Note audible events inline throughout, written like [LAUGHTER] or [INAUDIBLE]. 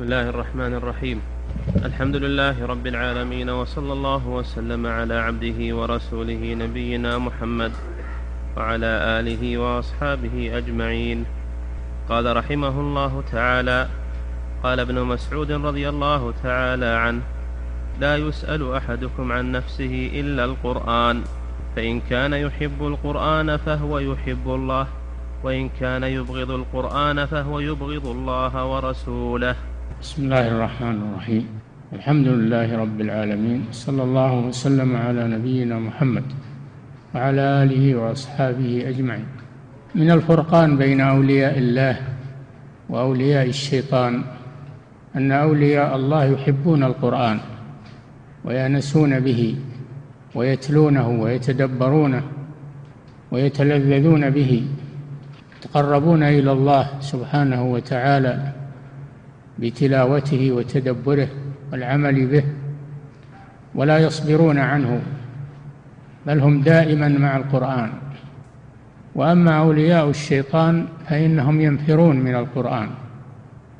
بسم الله الرحمن الرحيم. الحمد لله رب العالمين وصلى الله وسلم على عبده ورسوله نبينا محمد وعلى آله وأصحابه أجمعين. قال رحمه الله تعالى قال ابن مسعود رضي الله تعالى عنه لا يسأل أحدكم عن نفسه إلا القرآن فإن كان يحب القرآن فهو يحب الله وإن كان يبغض القرآن فهو يبغض الله ورسوله. بسم الله الرحمن الرحيم. الحمد لله رب العالمين. صلى الله وسلم على نبينا محمد وعلى آله وأصحابه أجمعين. من الفرقان بين أولياء الله وأولياء الشيطان أن أولياء الله يحبون القرآن ويأنسون به ويتلونه ويتدبرونه ويتلذذون به يتقربون إلى الله سبحانه وتعالى بتلاوته وتدبره والعمل به ولا يصبرون عنه بل هم دائما مع القرآن. وأما أولياء الشيطان فإنهم ينفرون من القرآن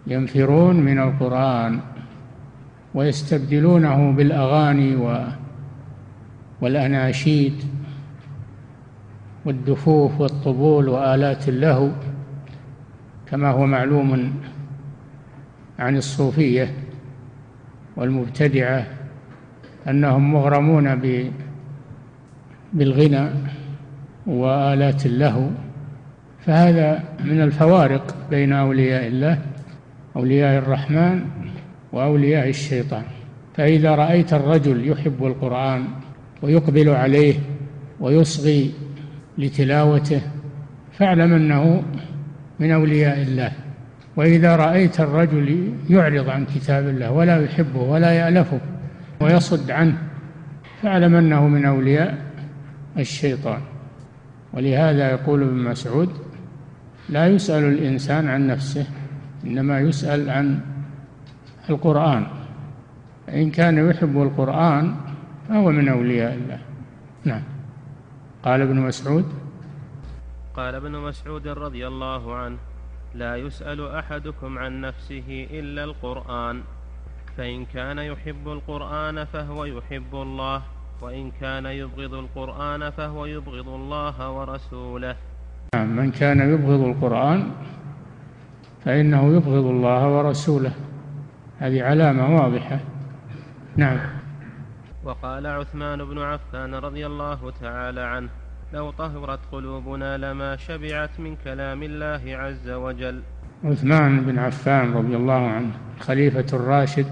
ينفرون من القرآن ويستبدلونه بالأغاني والأناشيد والدفوف والطبول وآلات اللهو كما هو معلوم عن الصوفية والمبتدعة أنهم مغرمون بالغنى وآلات اللهو فهذا من الفوارق بين أولياء الله أولياء الرحمن وأولياء الشيطان. فإذا رأيت الرجل يحب القرآن ويقبل عليه ويصغي لتلاوته فاعلم أنه من أولياء الله. وإذا رأيت الرجل يعرض عن كتاب الله ولا يحبه ولا يألفه ويصد عنه فاعلم أنه من أولياء الشيطان. ولهذا يقول ابن مسعود لا يسأل الإنسان عن نفسه إنما يسأل عن القرآن. إن كان يحب القرآن فهو من أولياء الله. نعم. قال ابن مسعود قال ابن مسعود رضي الله عنه لا يسأل أحدكم عن نفسه إلا القرآن. فإن كان يحب القرآن فهو يحب الله وإن كان يبغض القرآن فهو يبغض الله ورسوله. نعم من كان يبغض القرآن فإنه يبغض الله ورسوله. هذه علامة واضحة. نعم. وقال عثمان بن عفان رضي الله تعالى عنه لو طهرت قلوبنا لما شبعت من كلام الله عز وجل. عثمان بن عفان رضي الله عنه خليفة الراشد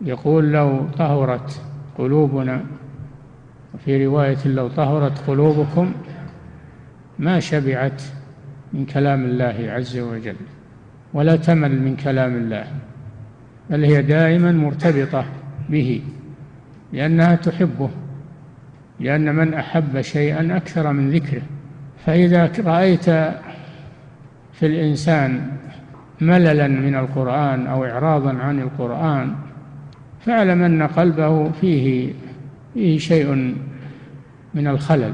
يقول لو طهرت قلوبنا وفي رواية لو طهرت قلوبكم ما شبعت من كلام الله عز وجل ولا تمل من كلام الله بل هي دائما مرتبطة به لأنها تحبه. لأن من أحب شيئا أكثر من ذكره. فإذا رأيت في الإنسان مللا من القرآن أو إعراضا عن القرآن فاعلم أن قلبه فيه فيه شيء من الخلل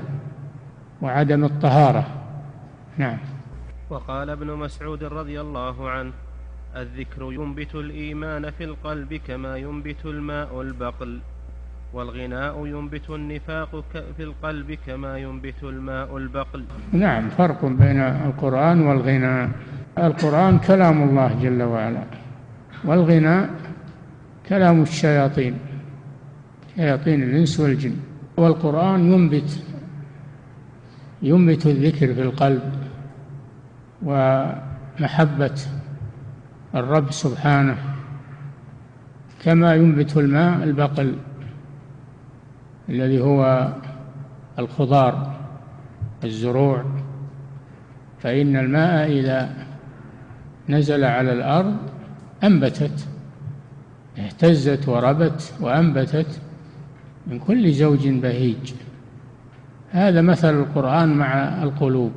وعدم الطهارة. نعم. وقال ابن مسعود رضي الله عنه الذكر ينبت الإيمان في القلب كما ينبت الماء البقل. والغناء ينبت النفاق في القلب كما ينبت الماء البقل. نعم فرق بين القرآن والغناء. القرآن كلام الله جل وعلا والغناء كلام الشياطين شياطين الإنس والجن. والقرآن ينبت ينبت الذكر في القلب ومحبة الرب سبحانه كما ينبت الماء البقل. الذي هو الخضار الزروع. فإن الماء إذا نزل على الأرض أنبتت اهتزت وربت وأنبتت من كل زوج بهيج. هذا مثل القرآن مع القلوب.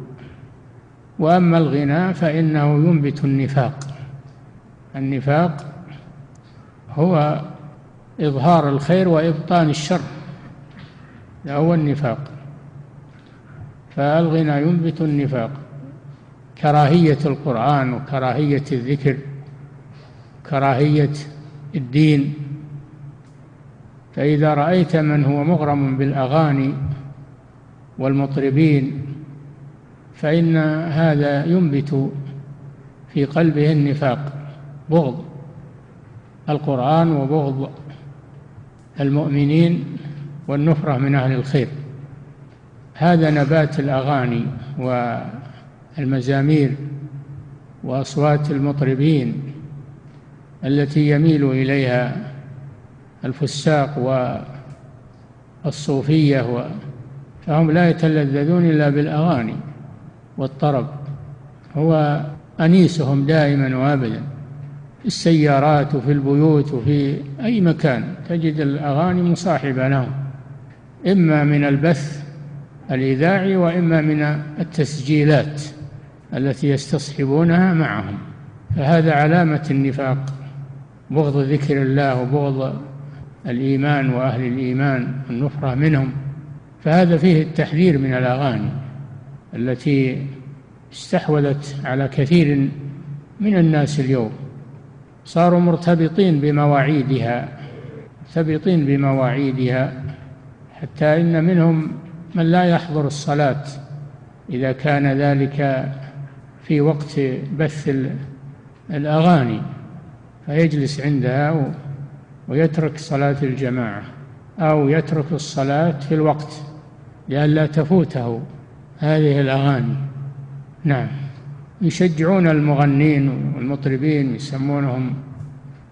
وأما الغناء فإنه ينبت النفاق. النفاق هو إظهار الخير وإبطان الشر. هو النفاق. فالغنى ينبت النفاق. كراهية القرآن وكراهية الذكر وكراهية الدين. فإذا رأيت من هو مغرم بالأغاني والمطربين فإن هذا ينبت في قلبه النفاق بغض القرآن وبغض المؤمنين. والنفرة من أهل الخير. هذا نبات الأغاني والمزامير وأصوات المطربين التي يميل إليها الفساق والصوفية فهم لا يتلذذون إلا بالأغاني والطرب. هو أنيسهم دائما وأبدا في السيارات وفي البيوت وفي أي مكان. تجد الأغاني مصاحبة لهم. إما من البث الإذاعي وإما من التسجيلات التي يستصحبونها معهم. فهذا علامة النفاق بغض ذكر الله وبغض الإيمان وأهل الإيمان والنفرة منهم. فهذا فيه التحذير من الأغاني التي استحوذت على كثير من الناس اليوم. صاروا مرتبطين بمواعيدها مرتبطين بمواعيدها. حتى إن منهم من لا يحضر الصلاة إذا كان ذلك في وقت بث الأغاني فيجلس عندها ويترك صلاة الجماعة أو يترك الصلاة في الوقت لئلا تفوته هذه الأغاني نعم يشجعون المغنين والمطربين يسمونهم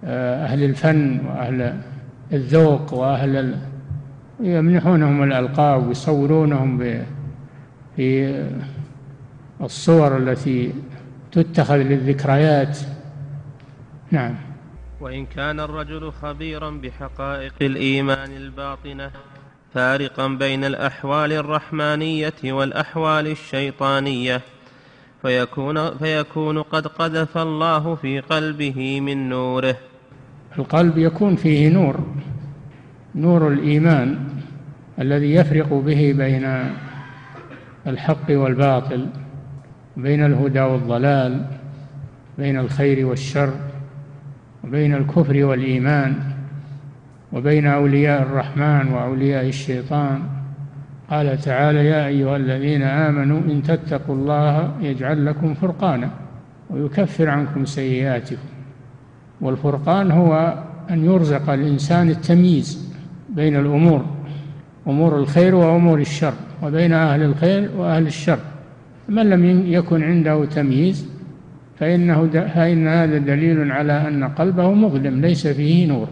آه، أهل الفن وأهل الذوق وأهل. يمنحونهم الألقاب ويصورونهم في الصور التي تتخذ للذكريات. نعم. وإن كان الرجل خبيرا بحقائق الإيمان الباطنة فارقا بين الأحوال الرحمانية والأحوال الشيطانية فيكون, فيكون قد قذف الله في قلبه من نوره. القلب يكون فيه نور. نور الإيمان الذي يفرق به بين الحق والباطل بين الهدى والضلال بين الخير والشر وبين الكفر والإيمان وبين أولياء الرحمن وأولياء الشيطان. قال تعالى يا أيها الذين آمنوا إن تتقوا الله يجعل لكم فرقانا ويكفر عنكم سيئاتكم. والفرقان هو أن يرزق الإنسان التمييز بين الأمور أمور الخير وأمور الشر وبين أهل الخير وأهل الشر. من لم يكن عنده تمييز فإنه فإن هذا دليل على أن قلبه مظلم ليس فيه نور.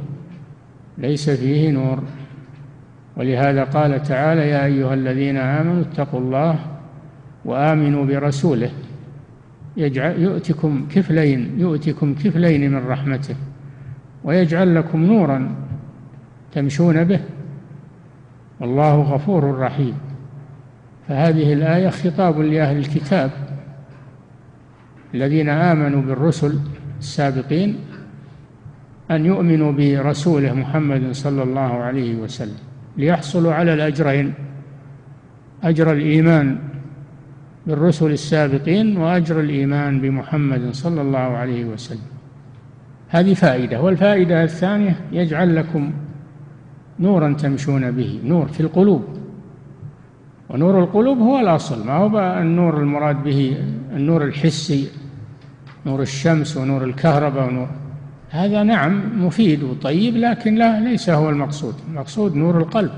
ليس فيه نور. ولهذا قال تعالى يا أيها الذين آمنوا اتقوا الله وآمنوا برسوله. يجعل يؤتكم كفلين يؤتكم كفلين من رحمته ويجعل لكم نورا. تمشون به والله غفور رحيم. فهذه الآية خطاب لأهل الكتاب الذين آمنوا بالرسل السابقين أن يؤمنوا برسوله محمد صلى الله عليه وسلم ليحصلوا على الأجرين أجر الإيمان بالرسل السابقين وأجر الإيمان بمحمد صلى الله عليه وسلم. هذه فائدة والفائدة الثانية يجعل لكم نورا تمشون به نور في القلوب. ونور القلوب هو الأصل ما هو النور المراد به النور الحسي نور الشمس ونور الكهرباء ونور. هذا نعم مفيد وطيب لكن لا ليس هو المقصود. المقصود نور القلب.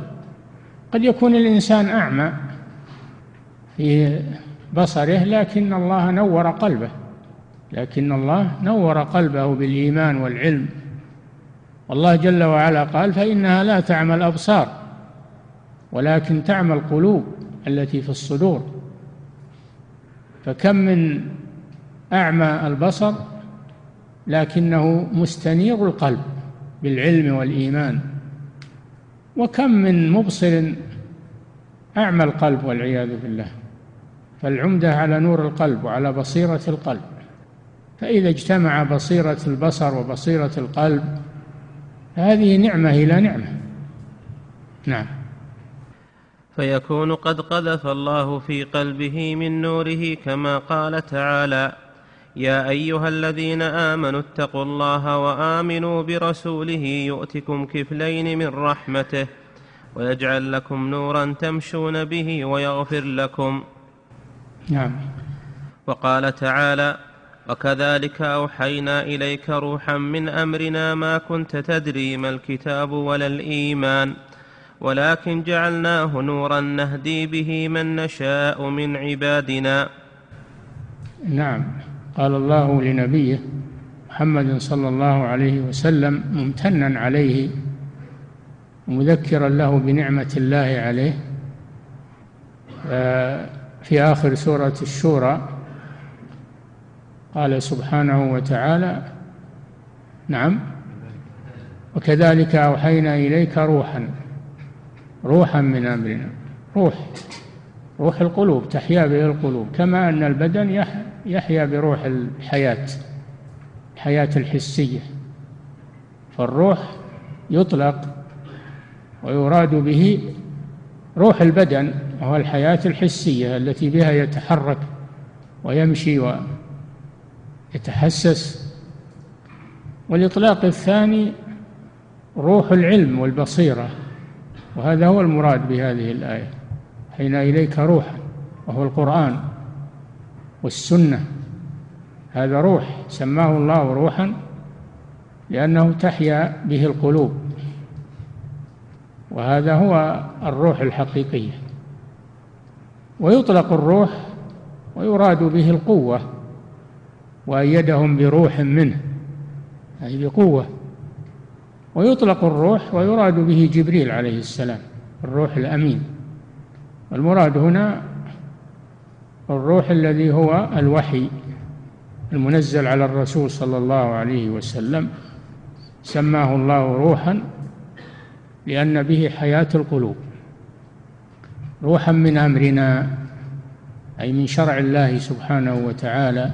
قد يكون الإنسان أعمى في بصره لكن الله نور قلبه. لكن الله نور قلبه بالإيمان والعلم. والله جل وعلا قال فإنها لا تعمى الأبصار ولكن تعمى القلوب التي في الصدور. فكم من أعمى البصر لكنه مستنير القلب بالعلم والإيمان. وكم من مبصر أعمى القلب والعياذ بالله. فالعمدة على نور القلب وعلى بصيرة القلب. فإذا اجتمع بصيرة البصر وبصيرة القلب هذه نعمة إلى نعمة. نعم. فيكون قد قذف الله في قلبه من نوره كما قال تعالى يا أيها الذين آمنوا اتقوا الله وآمنوا برسوله يؤتكم كفلين من رحمته ويجعل لكم نورا تمشون به ويغفر لكم. نعم. وقال تعالى وكذلك أوحينا إليك روحا من أمرنا ما كنت تدري ما الكتاب ولا الإيمان ولكن جعلناه نورا نهدي به من نشاء من عبادنا. نعم. قال الله لنبيه محمد صلى الله عليه وسلم ممتنا عليه ومذكرا له بنعمة الله عليه. في آخر سورة الشورى قال سبحانه وتعالى نعم. وكذلك أوحينا إليك روحا روحا من أمرنا روح روح القلوب تحيا به القلوب كما أن البدن يحيا بروح الحياة الحياة الحسية. فالروح يطلق ويراد به روح البدن وهو الحياة الحسية التي بها يتحرك ويمشي ويتحسس والإطلاق الثاني روح العلم والبصيرة وهذا هو المراد بهذه الآية. حين إليك روحا وهو القرآن والسنة. هذا روح سماه الله روحا لأنه تحيا به القلوب. وهذا هو الروح الحقيقية. ويطلق الروح ويراد به القوة. وأيدهم بروح منه أي بقوة. ويطلق الروح ويراد به جبريل عليه السلام الروح الأمين. المراد هنا الروح الذي هو الوحي المنزل على الرسول صلى الله عليه وسلم سماه الله روحا لأن به حياة القلوب. روحا من أمرنا أي من شرع الله سبحانه وتعالى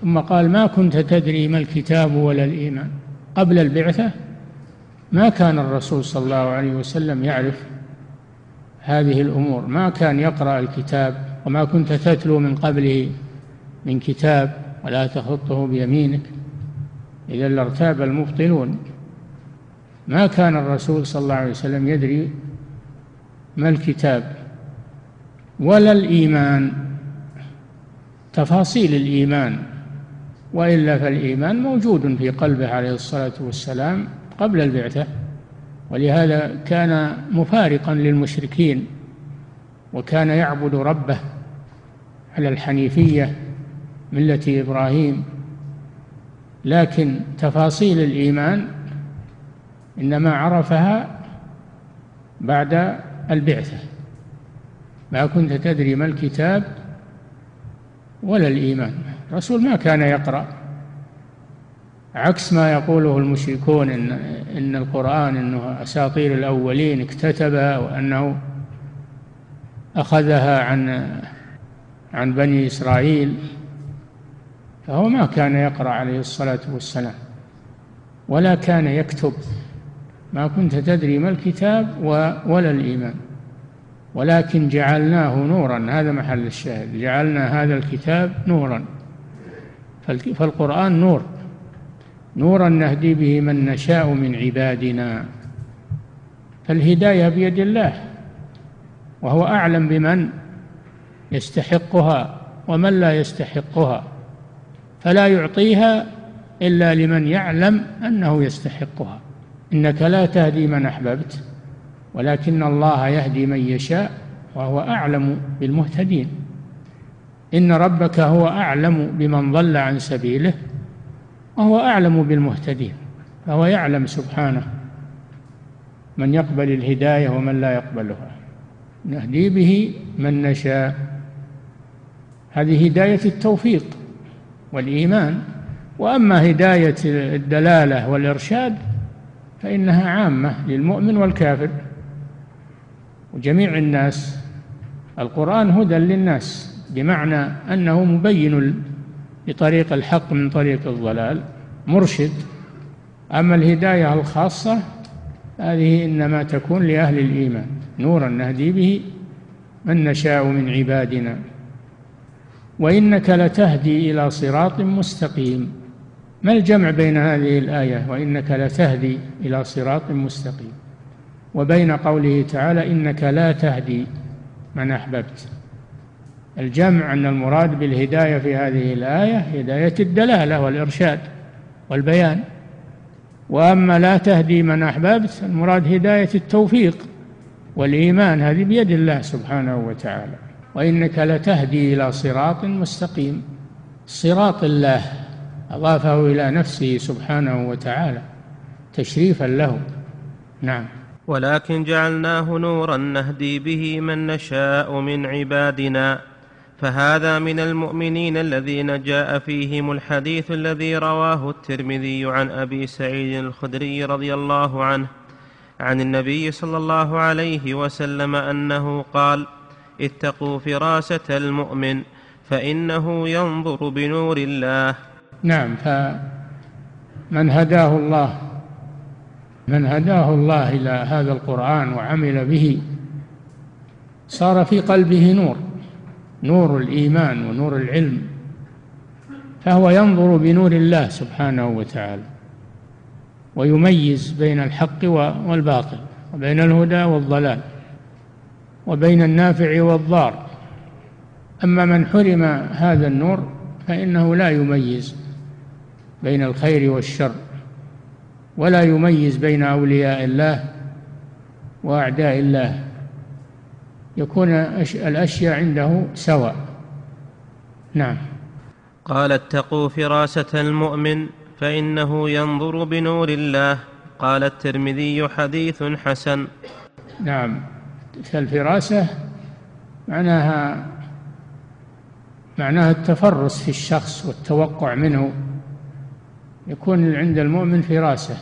ثم قال ما كنت تدري ما الكتاب ولا الإيمان. قبل البعثة ما كان الرسول صلى الله عليه وسلم يعرف هذه الأمور ما كان يقرأ الكتاب وما كنت تتلو من قبله من كتاب ولا تخطه بيمينك. إذا لارتاب المبطلون. ما كان الرسول صلى الله عليه وسلم يدري ما الكتاب ولا الإيمان. تفاصيل الإيمان. وإلا فالإيمان موجود في قلبه عليه الصلاة والسلام قبل البعثة ولهذا كان مفارقا للمشركين وكان يعبد ربه على الحنيفية ملة إبراهيم. لكن تفاصيل الإيمان إنما عرفها بعد البعثة. ما كنت تدري ما الكتاب ولا الإيمان. الرسول ما كان يقرأ. عكس ما يقوله المشركون إن, إن القرآن إنه أساطير الأولين اكتتبها وأنه أخذها عن عن بني إسرائيل فهو ما كان يقرأ عليه الصلاة والسلام ولا كان يكتب. ما كنت تدري ما الكتاب ولا الإيمان. ولكن جعلناه نورا هذا محل الشاهد جعلنا هذا الكتاب نورا. فالقرآن نور. نورا نهدي به من نشاء من عبادنا. فالهداية بيد الله وهو أعلم بمن يستحقها ومن لا يستحقها. فلا يعطيها إلا لمن يعلم أنه يستحقها. إنك لا تهدي من أحببت ولكن الله يهدي من يشاء وهو أعلم بالمهتدين. إن ربك هو أعلم بمن ضل عن سبيله وهو أعلم بالمهتدين فهو يعلم سبحانه من يقبل الهداية ومن لا يقبلها. نهدي به من نشاء. هذه هداية التوفيق والإيمان وأما هداية الدلالة والإرشاد فإنها عامة للمؤمن والكافر. وجميع الناس القرآن هدى للناس. بمعنى أنه مبين لطريق الحق من طريق الضلال مرشد. أما الهداية الخاصة هذه إنما تكون لأهل الإيمان. نورا نهدي به من نشاء من عبادنا. وإنك لتهدي إلى صراط مستقيم. ما الجمع بين هذه الآية؟ وإنك لتهدي إلى صراط مستقيم. وبين قوله تعالى إنك لا تهدي من أحببت. الجمع أن المراد بالهداية في هذه الآية هداية الدلالة والإرشاد والبيان. وأما لا تهدي من أحببت المراد هداية التوفيق والإيمان هذه بيد الله سبحانه وتعالى. وإنك لتهدي إلى صراط مستقيم صراط الله أضافه إلى نفسه سبحانه وتعالى تشريفا له. نعم. ولكن جعلناه نورا نهدي به من نشاء من عبادنا. فهذا من المؤمنين الذين جاء فيهم الحديث الذي رواه الترمذي عن أبي سعيد الخدري رضي الله عنه عن النبي صلى الله عليه وسلم أنه قال اتقوا فراسه المؤمن فإنه ينظر بنور الله. نعم فمن هداه الله من هداه الله إلى هذا القرآن وعمل به صار في قلبه نور. نور الإيمان ونور العلم فهو ينظر بنور الله سبحانه وتعالى ويميز بين الحق والباطل وبين الهدى والضلال وبين النافع والضار. أما من حرم هذا النور فإنه لا يميز بين الخير والشر ولا يميز بين أولياء الله وأعداء الله. يكون الأشياء عنده سواء. نعم. قال اتقوا فراسه المؤمن فإنه ينظر بنور الله. قال الترمذي حديث حسن. نعم. فالفراسة معناها معناها التفرس في الشخص والتوقع منه. يكون عند المؤمن فراسة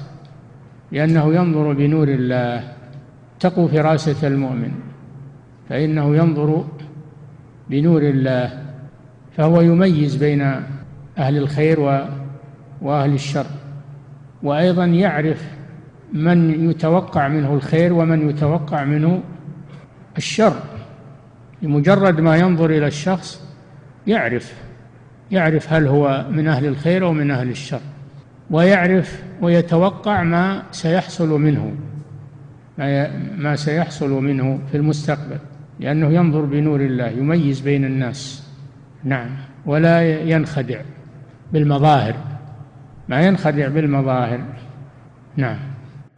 لأنه ينظر بنور الله. اتقوا فراسة المؤمن. فإنه ينظر بنور الله فهو يميز بين أهل الخير وأهل الشر. وأيضا يعرف من يتوقع منه الخير ومن يتوقع منه الشر. بمجرد ما ينظر إلى الشخص يعرف يعرف هل هو من أهل الخير أو من أهل الشر. ويعرف ويتوقع ما سيحصل منه ما سيحصل منه في المستقبل. لأنه ينظر بنور الله يميز بين الناس. نعم. ولا ينخدع بالمظاهر. ما ينخدع بالمظاهر. نعم.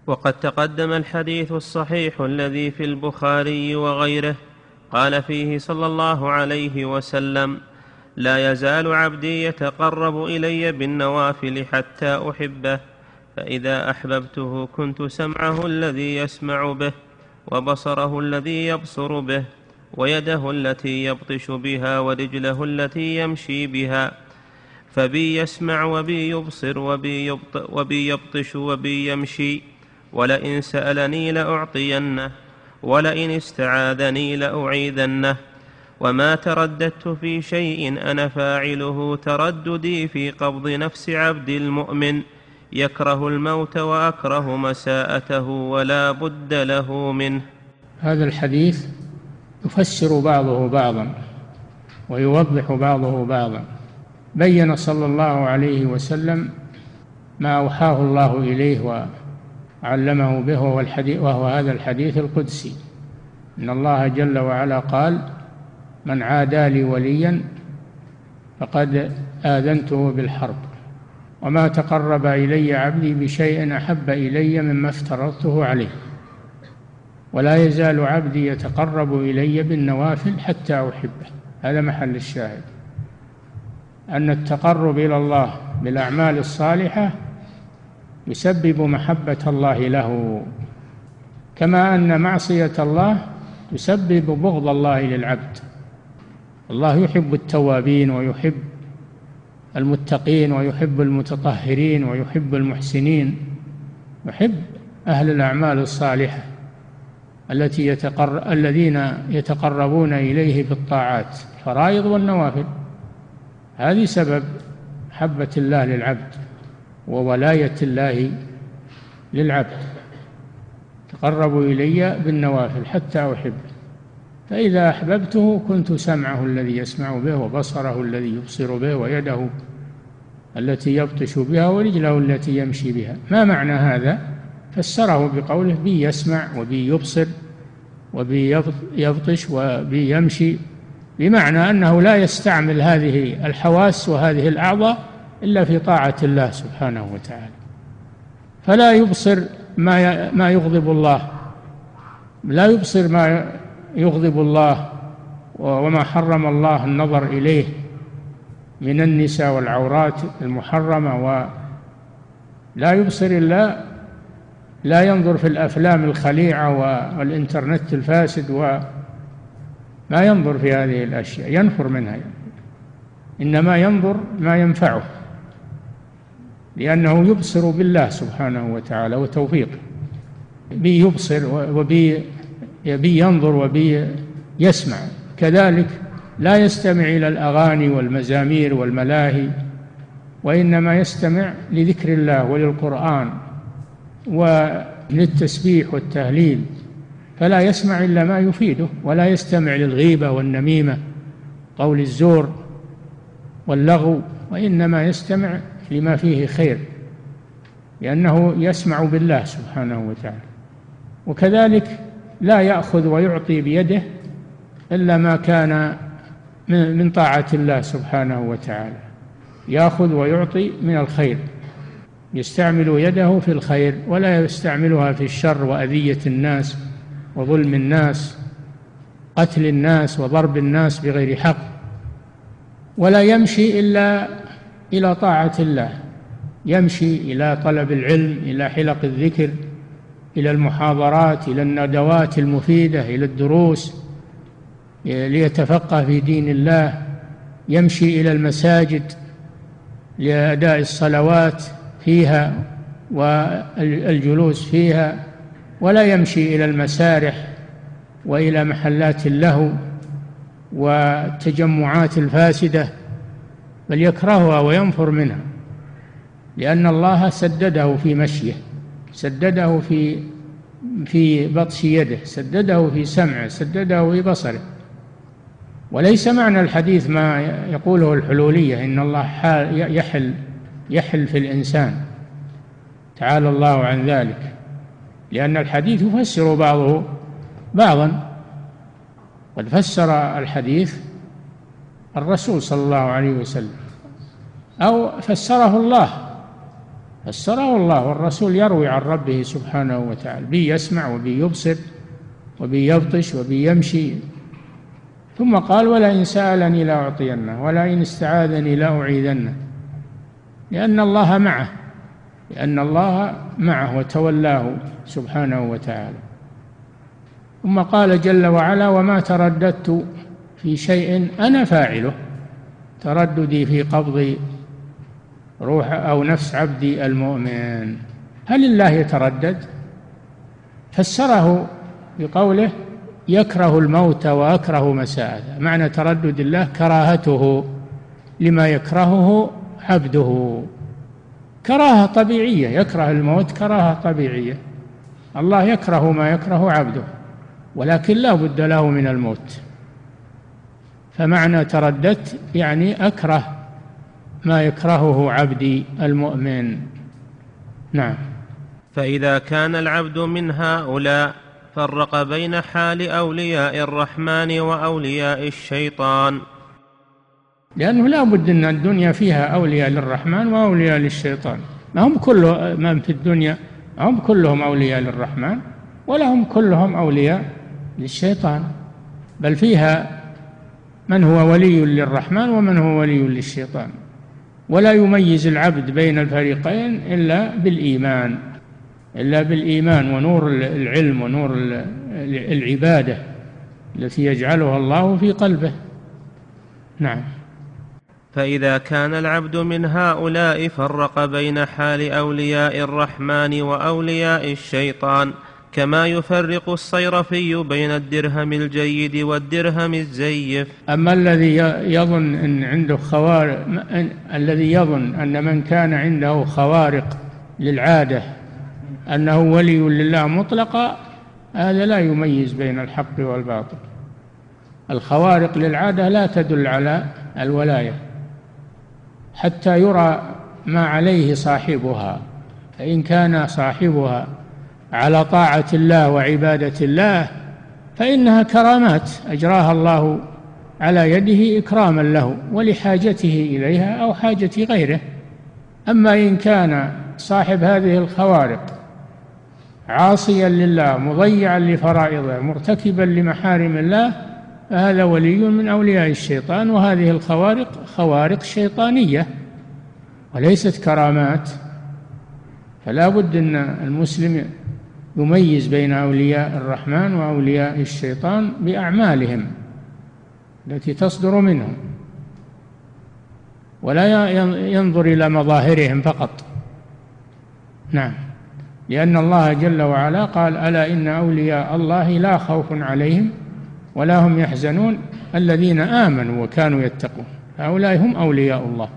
وقد تقدم الحديث الصحيح الذي في البخاري وغيره. قال فيه صلى الله عليه وسلم لا يزال عبدي يتقرب إلي بالنوافل حتى أحبه فإذا أحببته كنت سمعه الذي يسمع به. وبصره الذي يبصر به ويده التي يبطش بها ورجله التي يمشي بها. فبي يسمع وبي يبصر وبي, وبي يبطش وبي يمشي. ولئن سألني لأعطينه ولئن استعاذني لأعيذنه. وما ترددت في شيء أنا فاعله ترددي في قبض نفس عبد المؤمن. يكره الموت وأكره مساءته ولا بد له منه. هذا الحديث يفسر بعضه بعضا ويوضح بعضه بعضا. بين صلى الله عليه وسلم ما أوحاه الله إليه وعلمه به وهو, هذا الحديث القدسي. إن الله جل وعلا قال من عادى لي وليا فقد آذنته بالحرب. وما تقرب إلي عبدي بشيء أحب إلي مما افترضته عليه. ولا يزال عبدي يتقرب إلي بالنوافل حتى أحبه. هذا محل الشاهد. أن التقرب إلى الله بالأعمال الصالحة يسبب محبة الله له كما أن معصية الله تسبب بغض الله للعبد. الله يحب التوابين ويحب المتقين ويحب المتطهرين ويحب المحسنين يحب أهل الأعمال الصالحة التي يتقر... الذين يتقربون إليه بالطاعات الفرائض والنوافل. هذه سبب محبة الله للعبد وولاية الله للعبد. تقربوا إلي بالنوافل حتى أحب. فإذا أحببته كنت سمعه الذي يسمع به وبصره الذي يبصر به ويده التي يبطش بها ورجله التي يمشي بها. ما معنى هذا؟ فسره بقوله بي يسمع وبي يبصر وبي يبطش وبي يمشي بمعنى أنه لا يستعمل هذه الحواس وهذه الأعضاء إلا في طاعة الله سبحانه وتعالى. فلا يبصر ما ما يغضب الله لا يبصر ما يغضب الله وما حرم الله النظر إليه من النساء والعورات المحرمة ولا يبصر إلا لا ينظر في الأفلام الخليعة والإنترنت الفاسد وما ينظر في هذه الأشياء ينفر منها. إنما ينظر ما ينفعه لأنه يبصر بالله سبحانه وتعالى وتوفيقه. بي يبصر وبي بي ينظر وبي يسمع. كذلك لا يستمع إلى الأغاني والمزامير والملاهي وإنما يستمع لذكر الله وللقرآن وللتسبيح والتهليل. فلا يسمع إلا ما يفيده ولا يستمع للغيبة والنميمة قول الزور واللغو وإنما يستمع لما فيه خير لأنه يسمع بالله سبحانه وتعالى. وكذلك لا يأخذ ويعطي بيده إلا ما كان من طاعة الله سبحانه وتعالى. يأخذ ويعطي من الخير. يستعمل يده في الخير ولا يستعملها في الشر وأذية الناس وظلم الناس قتل الناس وضرب الناس بغير حق. ولا يمشي إلا إلى طاعة الله. يمشي إلى طلب العلم إلى حلق الذكر. إلى المحاضرات إلى الندوات المفيدة إلى الدروس ليتفقه في دين الله يمشي إلى المساجد لأداء الصلوات فيها والجلوس فيها ولا يمشي إلى المسارح وإلى محلات اللهو والتجمعات الفاسدة بل يكرهها وينفر منها لأن الله سدده في مشيه. سدده في في بطش يده سدده في سمعه سدده في بصره. وليس معنى الحديث ما يقوله الحلولية إن الله يحل يحل في الإنسان. تعالى الله عن ذلك. لأن الحديث يفسر بعضه بعضا. قد فسر الحديث الرسول صلى الله عليه وسلم أو فسره الله. فسره الله والرسول يروي عن ربه سبحانه وتعالى بي يسمع وبي يبصر وبي يبطش وبي يمشي. ثم قال ولئن سألني لأعطينه ولئن استعاذني لأعيذنه. لأن الله معه لأن الله معه وتولاه سبحانه وتعالى. ثم قال جل وعلا وما ترددت في شيء أنا فاعله. ترددي في قبض روح أو نفس عبدي المؤمن. هل الله يتردد؟ فسره بقوله يكره الموت وأكره مساءته معنى تردد الله كراهته لما يكرهه عبده. كراهة طبيعية يكره الموت كراهة طبيعية. الله يكره ما يكره عبده ولكن لا بد له من الموت. فمعنى ترددت يعني أكره ما يكرهه عبدي المؤمن. نعم. فإذا كان العبد من هؤلاء فرق بين حال أولياء الرحمن وأولياء الشيطان. لأنه لا بد أن الدنيا فيها أولياء للرحمن وأولياء للشيطان. ما هم كل من في الدنيا ما هم كلهم أولياء للرحمن ولا هم كلهم أولياء للشيطان. بل فيها من هو ولي للرحمن ومن هو ولي للشيطان. ولا يميز العبد بين الفريقين إلا بالإيمان إلا بالإيمان ونور العلم ونور العبادة التي يجعلها الله في قلبه. نعم. فإذا كان العبد من هؤلاء فرق بين حال أولياء الرحمن وأولياء الشيطان كما يفرق الصيرفي بين الدرهم الجيد والدرهم الزيف. أما الذي يظن أن عنده خوارق الذي يظن أن من كان عنده خوارق للعادة أنه ولي لله مطلقا هذا لا يميز بين الحق والباطل. الخوارق للعادة لا تدل على الولاية. حتى يرى ما عليه صاحبها فإن كان صاحبها على طاعة الله وعبادة الله فإنها كرامات أجراها الله على يده إكراما له ولحاجته إليها أو حاجة غيره. أما إن كان صاحب هذه الخوارق عاصيا لله مضيعا لفرائضه مرتكبا لمحارم الله فهذا ولي من أولياء الشيطان وهذه الخوارق خوارق شيطانية وليست كرامات. فلا بد أن المسلم يميز بين أولياء الرحمن وأولياء الشيطان بأعمالهم التي تصدر منهم ولا ينظر إلى مظاهرهم فقط. نعم. لأن الله جل وعلا قال ألا إن أولياء الله لا خوف عليهم ولا هم يحزنون الذين آمنوا وكانوا يتقون. هؤلاء هم أولياء الله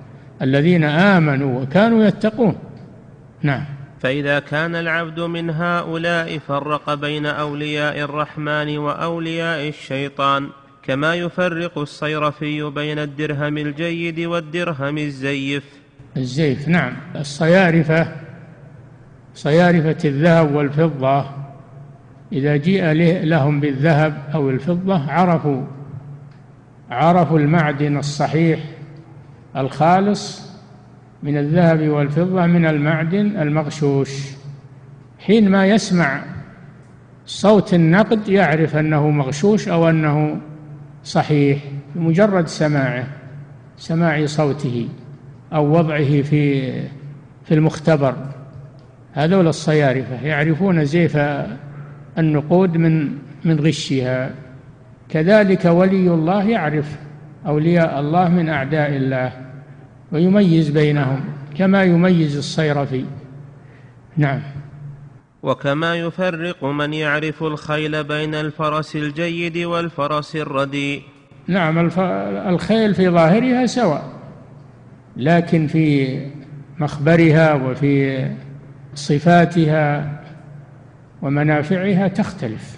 الذين آمنوا وكانوا يتقون. نعم. فإذا كان العبد من هؤلاء فرق بين أولياء الرحمن وأولياء الشيطان كما يفرق الصيرفي بين الدرهم الجيد والدرهم الزيف. الزيف نعم. الصيارفة صيارفة الذهب والفضة إذا جيء لهم بالذهب أو الفضة عرفوا عرفوا المعدن الصحيح الخالص من الذهب والفضة من المعدن المغشوش. حينما يسمع صوت النقد يعرف أنه مغشوش أو أنه صحيح بمجرد سماعه سماع صوته أو وضعه في في المختبر. هذول الصيارفة يعرفون زيف النقود من من غشها. كذلك ولي الله يعرف أولياء الله من أعداء الله. ويميز بينهم كما يميز الصيرفي. نعم. وكما يفرق من يعرف الخيل بين الفرس الجيد والفرس الرديء. نعم الخيل في ظاهرها سواء لكن في مخبرها وفي صفاتها ومنافعها تختلف.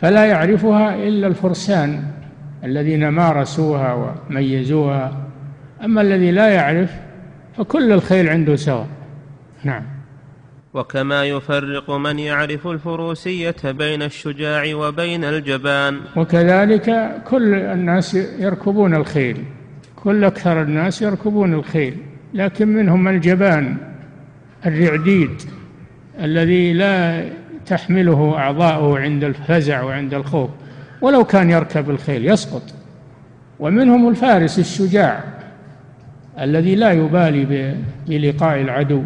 فلا يعرفها إلا الفرسان الذين مارسوها وميزوها. أما الذي لا يعرف فكل الخيل عنده سواء. نعم. وكما يفرق من يعرف الفروسية بين الشجاع وبين الجبان. وكذلك كل الناس يركبون الخيل. كل أكثر الناس يركبون الخيل. لكن منهم الجبان الرعديد الذي لا تحمله أعضاؤه عند الفزع وعند الخوف. ولو كان يركب الخيل يسقط. ومنهم الفارس الشجاع. الذي لا يبالي بلقاء العدو.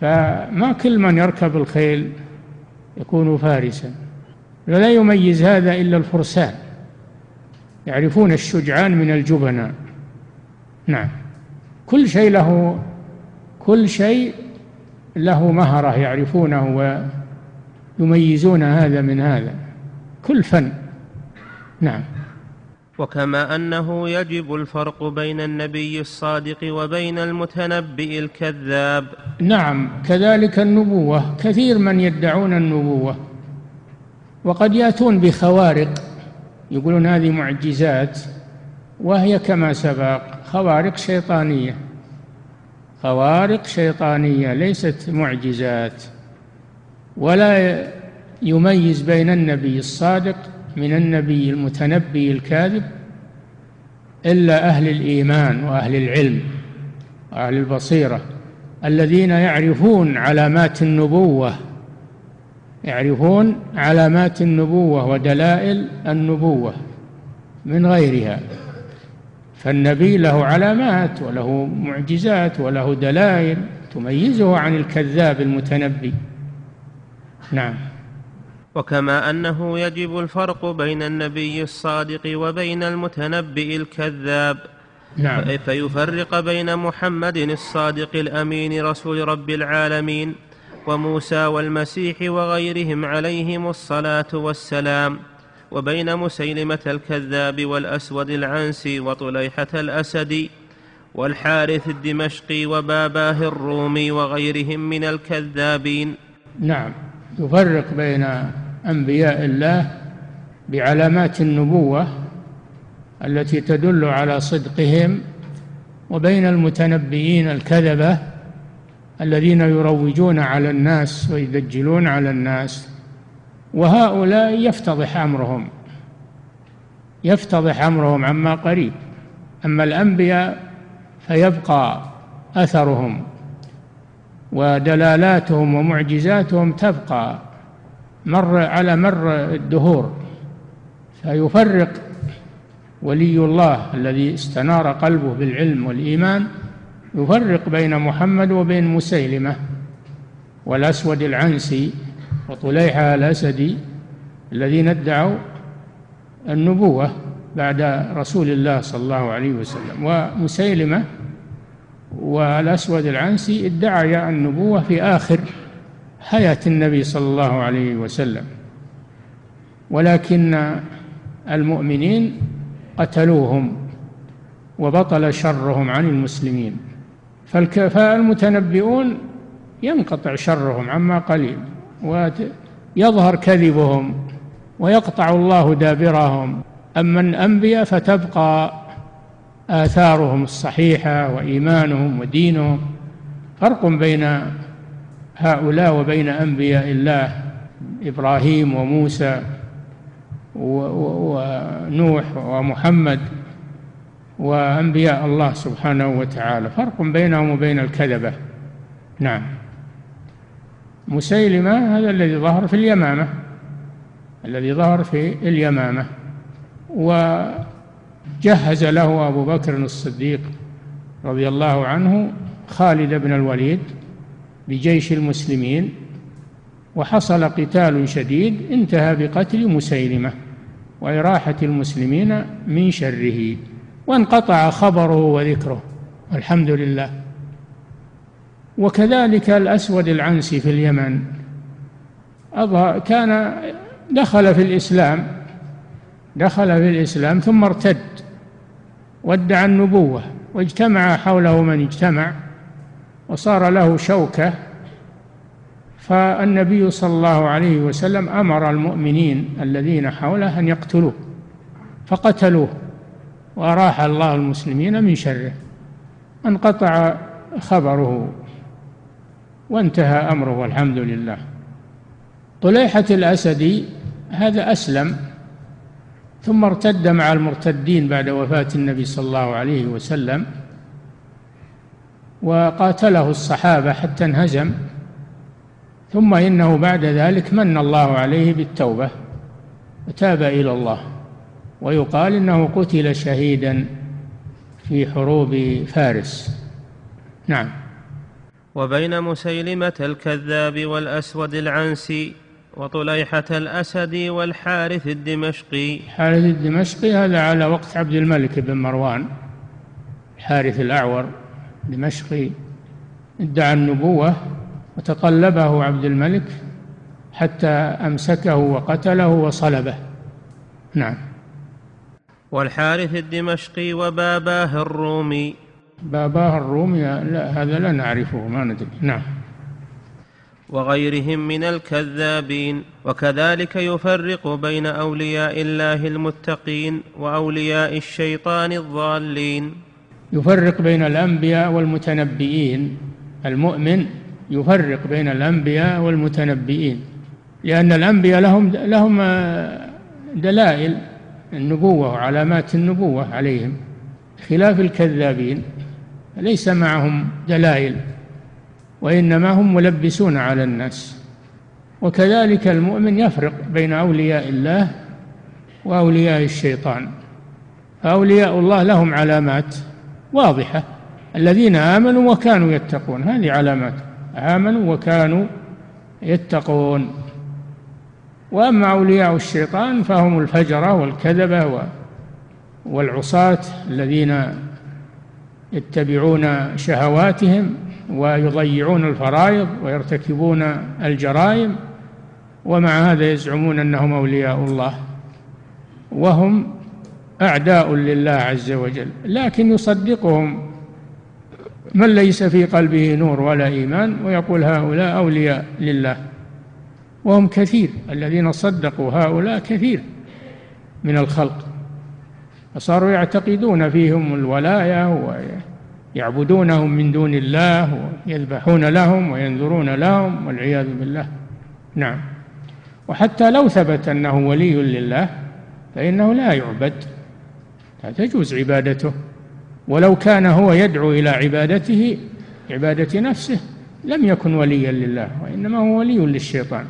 فما كل من يركب الخيل يكون فارسا. ولا يميز هذا إلا الفرسان. يعرفون الشجعان من الجبناء. نعم. كل شيء له كل شيء له مهرة يعرفونه ويميزون هذا من هذا. كل فن. نعم. وكما أنه يجب الفرق بين النبي الصادق وبين المتنبئ الكذاب. نعم كذلك النبوة كثير من يدعون النبوة وقد يأتون بخوارق يقولون هذه معجزات وهي كما سبق خوارق شيطانية. خوارق شيطانية ليست معجزات ولا يميز بين النبي الصادق من النبي المتنبي الكاذب إلا أهل الإيمان وأهل العلم وأهل البصيرة الذين يعرفون علامات النبوة يعرفون علامات النبوة ودلائل النبوة من غيرها. فالنبي له علامات وله معجزات وله دلائل تميزه عن الكذاب المتنبي. نعم. وكما أنه يجب الفرق بين النبي الصادق وبين المتنبئ الكذاب. نعم. فيفرق بين محمد الصادق الأمين رسول رب العالمين وموسى والمسيح وغيرهم عليهم الصلاة والسلام وبين مسيلمة الكذاب والأسود العنسي وطليحة الاسدي والحارث الدمشقي وباباه الرومي وغيرهم من الكذابين. نعم. يفرق بين أنبياء الله بعلامات النبوة التي تدل على صدقهم وبين المتنبئين الكذبة الذين يروجون على الناس ويدجلون على الناس وهؤلاء يفتضح أمرهم يفتضح أمرهم عما قريب أما الأنبياء فيبقى أثرهم ودلالاتهم ومعجزاتهم تبقى مر على مر الدهور. فيفرق ولي الله الذي استنار قلبه بالعلم والإيمان يفرق بين محمد وبين مسيلمة والأسود العنسي وطليحة الأسدي الذين ادعوا النبوة بعد رسول الله صلى الله عليه وسلم. ومسيلمة والأسود العنسي ادعي النبوة في آخر حياة النبي صلى الله عليه وسلم. ولكن المؤمنين قتلوهم وبطل شرهم عن المسلمين. فالمتنبئون ينقطع شرهم عما قليل ويظهر كذبهم ويقطع الله دابرهم. أما الأنبياء فتبقى آثارهم الصحيحة وإيمانهم ودينهم. فرق بين هؤلاء وبين أنبياء الله إبراهيم وموسى ونوح ومحمد وأنبياء الله سبحانه وتعالى. فرق بينهم وبين الكذبة. نعم. مسيلمة هذا الذي ظهر في اليمامة. الذي ظهر في اليمامة. وجهز له أبو بكر الصديق رضي الله عنه خالد بن الوليد بجيش المسلمين وحصل قتال شديد انتهى بقتل مسيلمة وإراحة المسلمين من شره وانقطع خبره وذكره الحمد لله. وكذلك الأسود العنسي في اليمن كان دخل في الإسلام دخل في الإسلام ثم ارتد وادعى النبوة واجتمع حوله من اجتمع وصار له شوكة. فالنبي صلى الله عليه وسلم أمر المؤمنين الذين حوله أن يقتلوه فقتلوه وأراح الله المسلمين من شره. انقطع خبره وانتهى أمره والحمد لله. طليحة الأسدي هذا أسلم. ثم ارتد مع المرتدين بعد وفاة النبي صلى الله عليه وسلم وقاتله الصحابة حتى انهزم. ثم إنه بعد ذلك من الله عليه بالتوبة وتاب إلى الله ويقال إنه قتل شهيدا في حروب فارس. نعم. وبين مسيلمة الكذاب والأسود العنسي وطليحة الأسد والحارث الدمشقي. الحارث الدمشقي هذا على وقت عبد الملك بن مروان الحارث الأعور دمشقي ادعى النبوة وتطلبه عبد الملك حتى أمسكه وقتله وصلبه. نعم. والحارث الدمشقي وباباه الرومي. باباه الرومي لا هذا لا نعرفه ما ندري. نعم. وغيرهم من الكذابين وكذلك يفرق بين أولياء الله المتقين وأولياء الشيطان الضالين. يفرق بين الأنبياء والمتنبئين. المؤمن يفرق بين الأنبياء والمتنبئين لأن الأنبياء لهم لهم دلائل النبوة وعلامات النبوة عليهم خلاف الكذابين ليس معهم دلائل. وإنما هم ملبسون على الناس. وكذلك المؤمن يفرق بين أولياء الله وأولياء الشيطان. فأولياء الله لهم علامات واضحة. الذين آمنوا وكانوا يتقون هذه علامات. آمنوا وكانوا يتقون. وأما أولياء الشيطان فهم الفجرة والكذبة والعصاة الذين يتبعون شهواتهم. ويضيعون الفرائض ويرتكبون الجرائم ومع هذا يزعمون أنهم أولياء الله وهم أعداء لله عز وجل. لكن يصدقهم من ليس في قلبه نور ولا إيمان ويقول هؤلاء أولياء لله. وهم كثير الذين صدقوا هؤلاء كثير من الخلق فصاروا يعتقدون فيهم الولاية ويعبدونهم من دون الله ويذبحون لهم وينذرون لهم والعياذ بالله. نعم. وحتى لو ثبت أنه ولي لله فإنه لا يعبد. لا تجوز عبادته. ولو كان هو يدعو إلى عبادته عبادة نفسه لم يكن وليا لله وإنما هو ولي للشيطان.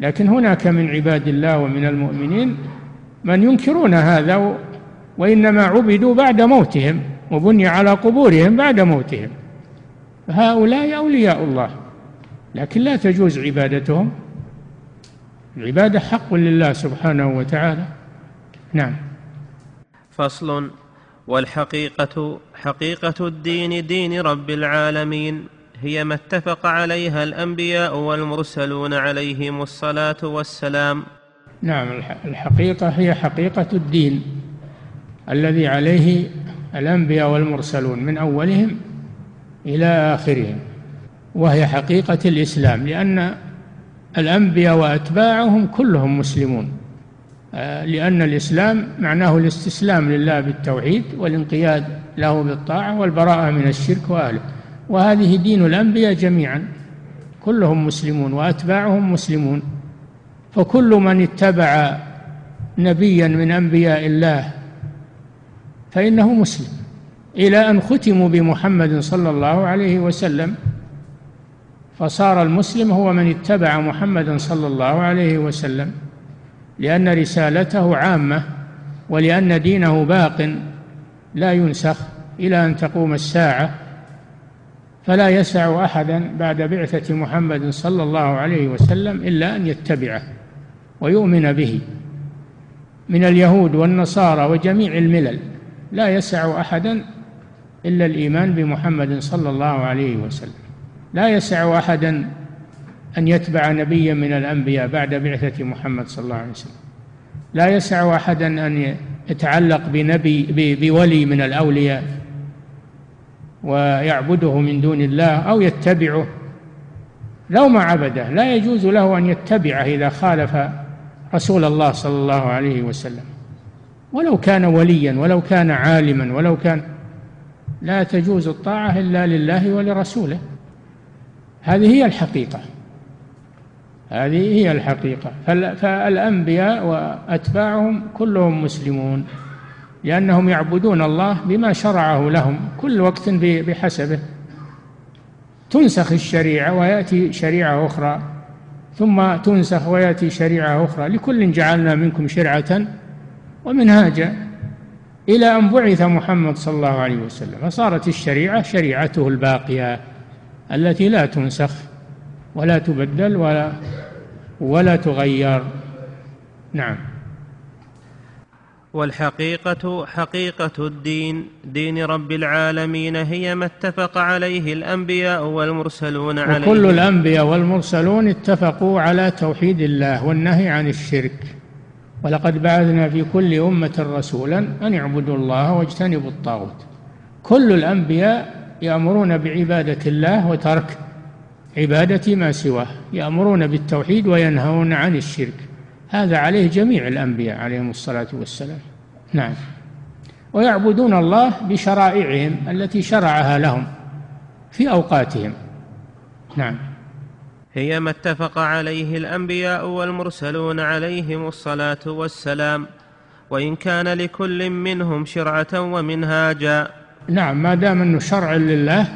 لكن هناك من عباد الله ومن المؤمنين من ينكرون هذا وإنما عبدوا بعد موتهم. وبني على قبورهم بعد موتهم. فهؤلاء أولياء الله. لكن لا تجوز عبادتهم. العبادة حق لله سبحانه وتعالى. نعم. فصل. والحقيقة حقيقة الدين دين رب العالمين. هي ما اتفق عليها الأنبياء والمرسلون عليهم الصلاة والسلام. نعم. الحقيقة هي حقيقة الدين الذي عليه الأنبياء والمرسلون من أولهم إلى آخرهم وهي حقيقة الإسلام لأن الأنبياء وأتباعهم كلهم مسلمون. آه، لأن الإسلام معناه الاستسلام لله بالتوحيد والانقياد له بالطاعة والبراءة من الشرك وأهله. وهذه دين الأنبياء جميعا كلهم مسلمون وأتباعهم مسلمون. فكل من اتبع نبيا من أنبياء الله فإنه مسلم. إلى أن ختموا بمحمد صلى الله عليه وسلم فصار المسلم هو من اتبع محمدا صلى الله عليه وسلم لأن رسالته عامة ولأن دينه باق لا ينسخ إلى أن تقوم الساعة فلا يسع أحدا بعد بعثة محمد صلى الله عليه وسلم إلا أن يتبعه ويؤمن به. من اليهود والنصارى وجميع الملل. لا يسع أحدا إلا الإيمان بمحمد صلى الله عليه وسلم. لا يسع أحدا أن يتبع نبيا من الأنبياء بعد بعثة محمد صلى الله عليه وسلم. لا يسع أحدا أن يتعلق بنبي بولي من الأولياء ويعبده من دون الله أو يتبعه. لو ما عبده لا يجوز له أن يتبعه إذا خالف رسول الله صلى الله عليه وسلم. ولو كان وليا ولو كان عالما ولو كان لا تجوز الطاعة إلا لله ولرسوله. هذه هي الحقيقة. هذه هي الحقيقة. فالأنبياء وأتباعهم كلهم مسلمون لأنهم يعبدون الله بما شرعه لهم كل وقت بحسبه. تنسخ الشريعة ويأتي شريعة أخرى ثم تنسخ ويأتي شريعة أخرى. لكل جعلنا منكم شرعة ومنهاجا إلى أن بعث محمد صلى الله عليه وسلم. فصارت الشريعة شريعته الباقية التي لا تنسخ ولا تبدل ولا ولا تغير. نعم. والحقيقة حقيقة الدين دين رب العالمين هي ما اتفق عليه الأنبياء والمرسلون عليه. وكل الأنبياء والمرسلون اتفقوا على توحيد الله والنهي عن الشرك. ولقد بعثنا في كل أمة رسولا أن اعبدوا الله واجتنبوا الطاغوت. كل الأنبياء يأمرون بعبادة الله وترك عبادة ما سواه يأمرون بالتوحيد وينهون عن الشرك. هذا عليه جميع الأنبياء عليهم الصلاة والسلام. نعم. ويعبدون الله بشرائعهم التي شرعها لهم في أوقاتهم. نعم. هي ما اتفق عليه الأنبياء والمرسلون عليهم الصلاة والسلام وإن كان لكل منهم شرعة ومنهاجا. نعم ما دام أنه شرع لله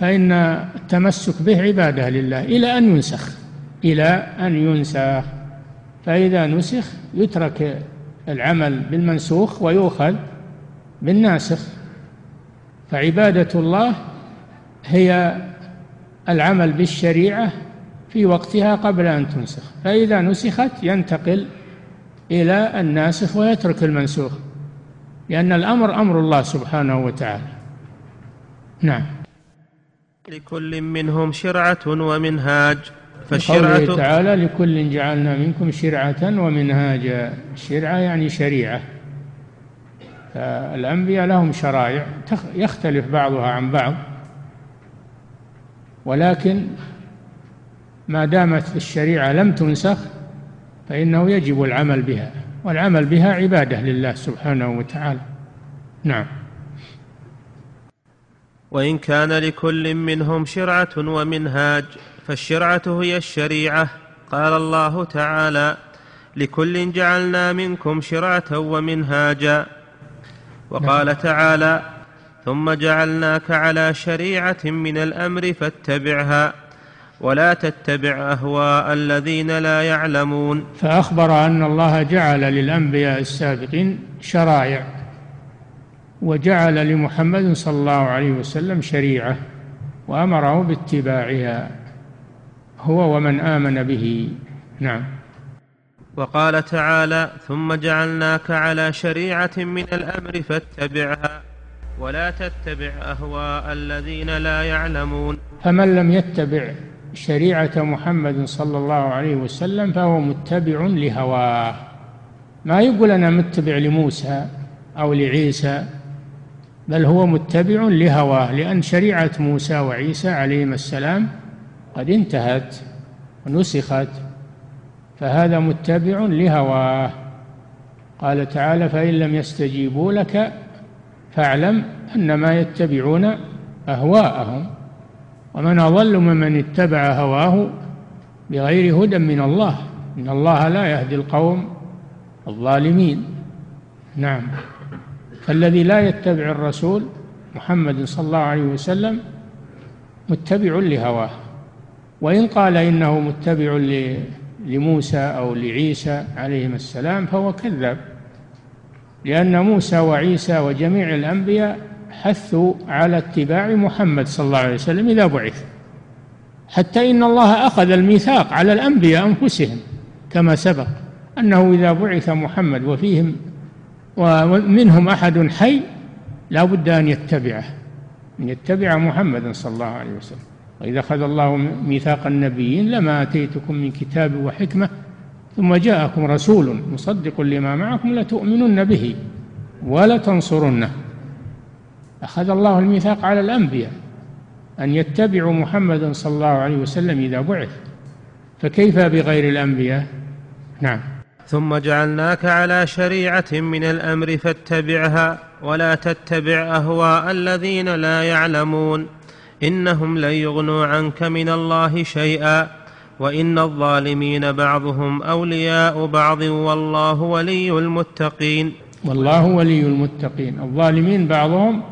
فإن التمسك به عبادة لله إلى أن ينسخ. إلى أن ينسخ. فإذا نسخ يترك العمل بالمنسوخ ويؤخذ بالناسخ. فعبادة الله هي العمل بالشريعة في وقتها قبل أن تنسخ فإذا نسخت ينتقل إلى الناسخ ويترك المنسوخ لأن الأمر أمر الله سبحانه وتعالى. نعم. لكل منهم شرعة ومنهاج فالشرعة تعالى لكل جعلنا منكم شرعة ومنهاجا. الشرعة يعني شريعة. فالأنبياء لهم شرائع يختلف بعضها عن بعض. ولكن ما دامت الشريعة لم تنسخ فإنه يجب العمل بها والعمل بها عبادة لله سبحانه وتعالى. نعم. وإن كان لكل منهم شرعة ومنهاج فالشرعة هي الشريعة. قال الله تعالى لكل جعلنا منكم شرعة ومنهاجا. وقال نعم. تعالى ثم جعلناك على شريعة من الأمر فاتبعها ولا تتبع أهواء الذين لا يعلمون. فأخبر أن الله جعل للأنبياء السابقين شرائع وجعل لمحمد صلى الله عليه وسلم شريعة وأمره باتباعها هو ومن آمن به. نعم. وقال تعالى ثم جعلناك على شريعة من الأمر فاتبعها ولا تتبع أهواء الذين لا يعلمون. فمن لم يتبع شريعة محمد صلى الله عليه وسلم فهو متبع لهواه. ما يقول أنا متبع لموسى أو لعيسى بل هو متبع لهواه لأن شريعة موسى وعيسى عليهما السلام قد انتهت ونسخت فهذا متبع لهواه. قال تعالى فإن لم يستجيبوا لك فاعلم أنما يتبعون أهواءهم ومن أضل ممن اتبع هواه بغير هدى من الله إن الله لا يهدي القوم الظالمين. نعم. فالذي لا يتبع الرسول محمد صلى الله عليه وسلم متبع لهواه. وإن قال إنه متبع لموسى أو لعيسى عليهما السلام فهو كذاب. لأن موسى وعيسى وجميع الأنبياء حثوا على اتباع محمد صلى الله عليه وسلم إذا بعث. حتى إن الله أخذ الميثاق على الأنبياء أنفسهم كما سبق أنه إذا بعث محمد وفيهم ومنهم أحد حي لا بد أن يتبعه أن يتبع محمدا صلى الله عليه وسلم. وإذا أخذ الله ميثاق النبيين لما أتيتكم من كتاب وحكمة ثم جاءكم رسول مصدق لما معكم لتؤمنن به ولا تنصرنه أخذ الله الميثاق على الأنبياء أن يتبعوا محمدا صلى الله عليه وسلم إذا بعث. فكيف بغير الأنبياء؟ نعم. ثم جعلناك على شريعة من الأمر فاتبعها ولا تتبع أهواء الذين لا يعلمون. إنهم لن يغنوا عنك من الله شيئا. وإن الظالمين بعضهم أولياء بعض والله ولي المتقين. والله ولي المتقين. الظالمين بعضهم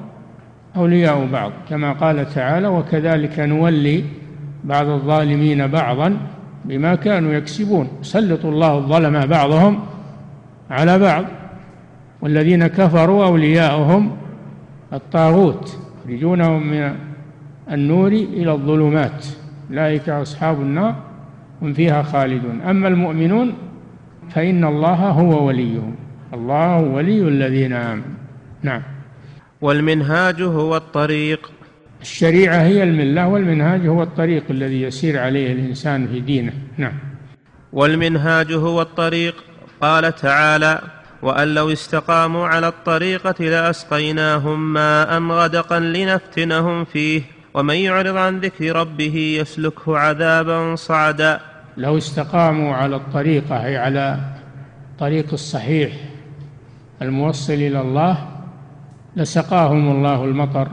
أولياء بعض كما قال تعالى وكذلك نولي بعض الظالمين بعضا بما كانوا يكسبون. سلط الله الظلم بعضهم على بعض. والذين كفروا أولياؤهم الطاغوت يخرجونهم من النور إلى الظلمات. أولئك أصحاب النار. هم فيها خالدون. أما المؤمنون فإن الله هو وليهم. الله ولي الذين آمنوا. نعم. والمنهاج هو الطريق. الشريعة هي الملة والمنهاج هو الطريق الذي يسير عليه الإنسان في دينه. نعم. والمنهاج هو الطريق. قال تعالى وأن لو استقاموا على الطريقة لأسقيناهم ماء غدقا لنفتنهم فيه ومن يعرض عن ذكر ربه يسلكه عذابا صعدا. لو استقاموا على الطريقة أي على طريق الصحيح الموصل إلى الله لسقاهم الله المطر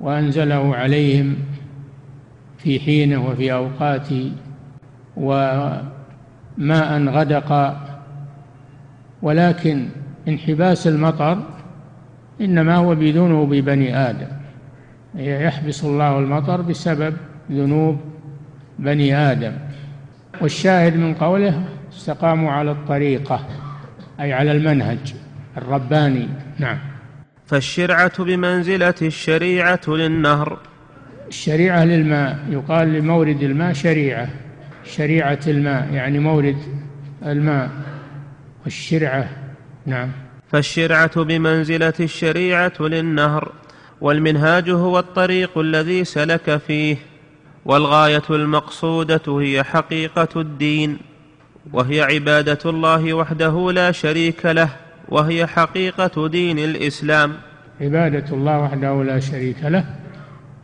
وأنزله عليهم في حينه وفي أوقاته وماء غدق. ولكن انحباس المطر إنما هو بذنوب بني آدم. يحبس الله المطر بسبب ذنوب بني آدم. والشاهد من قوله استقاموا على الطريقة أي على المنهج الرباني. نعم. فالشرعة بمنزلة الشريعة للنهر. الشريعة للماء يقال لمورد الماء شريعة. شريعة الماء يعني مورد الماء. والشرعة نعم. فالشرعة بمنزلة الشريعة للنهر. والمنهاج هو الطريق الذي سلك فيه. والغاية المقصودة هي حقيقة الدين وهي عبادة الله وحده لا شريك له وهي حقيقة دين الإسلام. عبادة الله وحده لا شريك له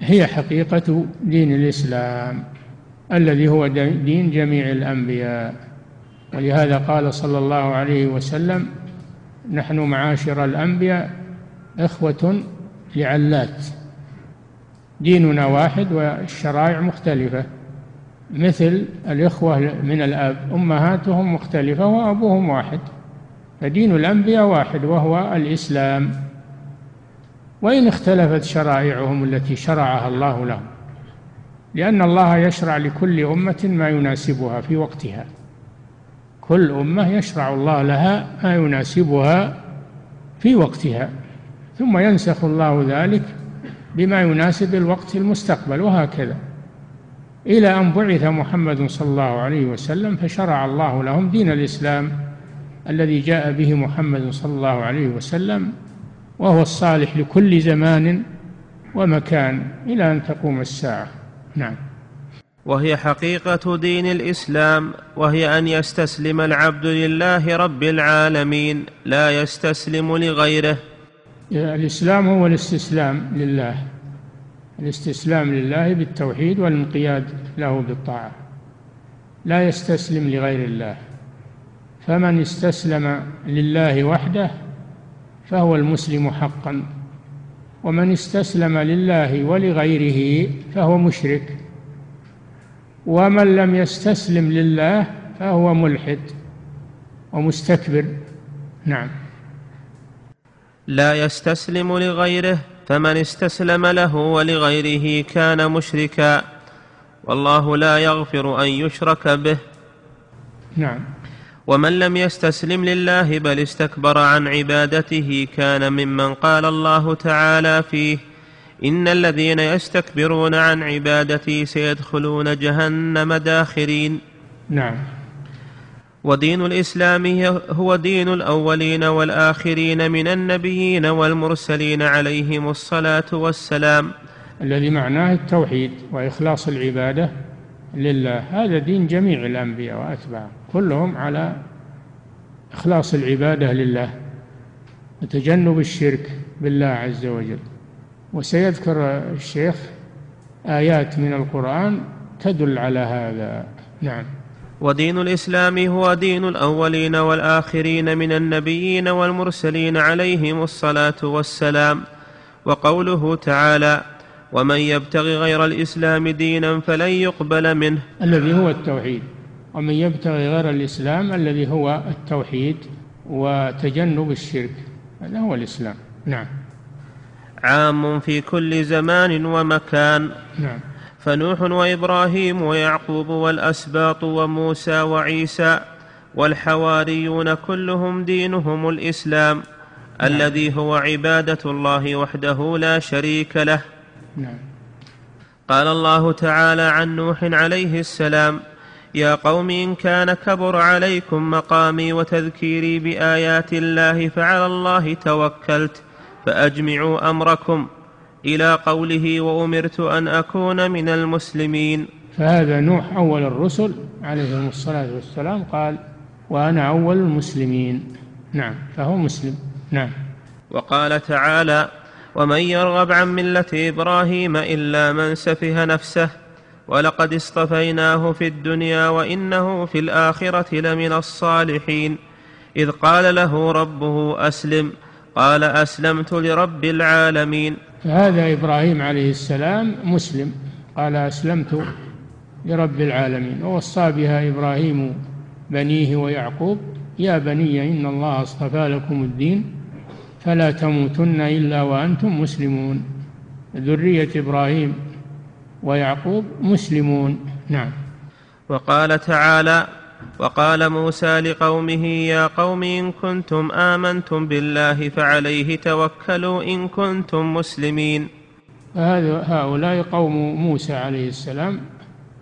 هي حقيقة دين الإسلام الذي هو دين جميع الأنبياء. ولهذا قال صلى الله عليه وسلم نحن معاشر الأنبياء إخوة لعلات. ديننا واحد والشرائع مختلفة. مثل الإخوة من الأب أمهاتهم مختلفة وأبوهم واحد فدين الأنبياء واحد وهو الإسلام. وإن اختلفت شرائعهم التي شرعها الله لهم لأن الله يشرع لكل أمة ما يناسبها في وقتها. كل أمة يشرع الله لها ما يناسبها في وقتها ثم ينسخ الله ذلك بما يناسب الوقت المستقبل وهكذا. إلى أن بعث محمد صلى الله عليه وسلم فشرع الله لهم دين الإسلام الذي جاء به محمد صلى الله عليه وسلم وهو الصالح لكل زمان ومكان إلى أن تقوم الساعة. نعم. وهي حقيقة دين الإسلام وهي أن يستسلم العبد لله رب العالمين لا يستسلم لغيره. الإسلام هو الاستسلام لله. الاستسلام لله بالتوحيد والانقياد له بالطاعة. لا يستسلم لغير الله. فمن استسلم لله وحده فهو المسلم حقا. ومن استسلم لله ولغيره فهو مشرك. ومن لم يستسلم لله فهو ملحد ومستكبر. نعم. لا يستسلم لغيره فمن استسلم له ولغيره كان مشركا. والله لا يغفر أن يشرك به. نعم. ومن لم يستسلم لله بل استكبر عن عبادته كان ممن قال الله تعالى فيه إن الذين يستكبرون عن عبادتي سيدخلون جهنم داخرين. نعم. ودين الإسلام هو دين الأولين والآخرين من النبيين والمرسلين عليهم الصلاة والسلام. الذي معناه التوحيد وإخلاص العبادة لله. هذا دين جميع الأنبياء واتباعهم كلهم على إخلاص العبادة لله وتجنب الشرك بالله عز وجل. وسيذكر الشيخ آيات من القرآن تدل على هذا. نعم. ودين الإسلام هو دين الأولين والآخرين من النبيين والمرسلين عليهم الصلاة والسلام. وقوله تعالى ومن يبتغ غير الإسلام دينا فلن يقبل منه. الذي هو التوحيد. ومن يبتغي غير الإسلام الذي هو التوحيد وتجنب الشرك. هذا هو الإسلام. نعم. عام في كل زمان ومكان. نعم. فنوح وإبراهيم ويعقوب والأسباط وموسى وعيسى والحواريون كلهم دينهم الإسلام نعم. الذي هو عبادة الله وحده لا شريك له نعم. قال الله تعالى عن نوح عليه السلام يا قوم إن كان كبر عليكم مقامي وتذكيري بآيات الله فعلى الله توكلت فأجمعوا أمركم إلى قوله وأمرت أن أكون من المسلمين. فهذا نوح أول الرسل عليه الصلاة والسلام قال وأنا أول المسلمين. نعم فهو مسلم. نعم. وقال تعالى ومن يرغب عن ملة إبراهيم إلا من سفه نفسه ولقد اصطفيناه في الدنيا وإنه في الآخرة لمن الصالحين. إذ قال له ربه أسلم قال أسلمت لرب العالمين. فهذا إبراهيم عليه السلام مسلم. قال أسلمت لرب العالمين. ووصى بها إبراهيم بنيه ويعقوب. يا بني إن الله اصطفى لكم الدين فلا تموتن إلا وأنتم مسلمون. ذرية إبراهيم ويعقوب مسلمون. نعم. وقال تعالى وقال موسى لقومه يا قوم إن كنتم آمنتم بالله فعليه توكلوا إن كنتم مسلمين. هؤلاء قوم موسى عليه السلام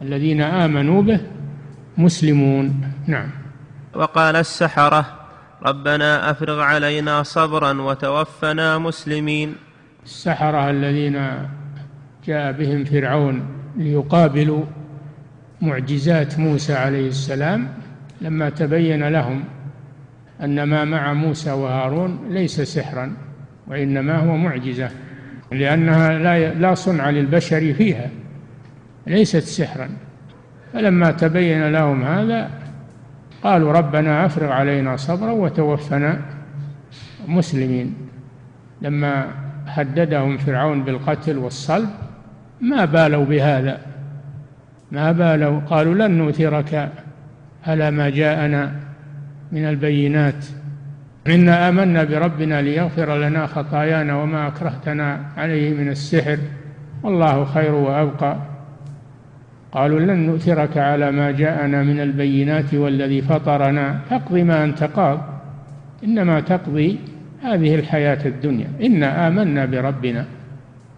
الذين آمنوا به مسلمون. نعم. وقال السحرة ربنا أفرغ علينا صبرا وتوفنا مسلمين. السحرة الذين جاء بهم فرعون ليقابلوا معجزات موسى عليه السلام لما تبين لهم أن ما مع موسى وهارون ليس سحرا وإنما هو معجزة لأنها لا لا صنع للبشر فيها ليست سحرا. فلما تبين لهم هذا قالوا ربنا أفرغ علينا صبرا وتوفنا مسلمين. لما هددهم فرعون بالقتل والصلب ما بالوا بهذا. ما بالوا قالوا لن نؤثرك على ما جاءنا من البينات. إنا آمنا بربنا ليغفر لنا خطايانا وما أكرهتنا عليه من السحر. والله خير وأبقى. قالوا لن نؤثرك على ما جاءنا من البينات والذي فطرنا. فاقض ما أنت قاض. إنما تقضي هذه الحياة الدنيا. إنا آمنا بربنا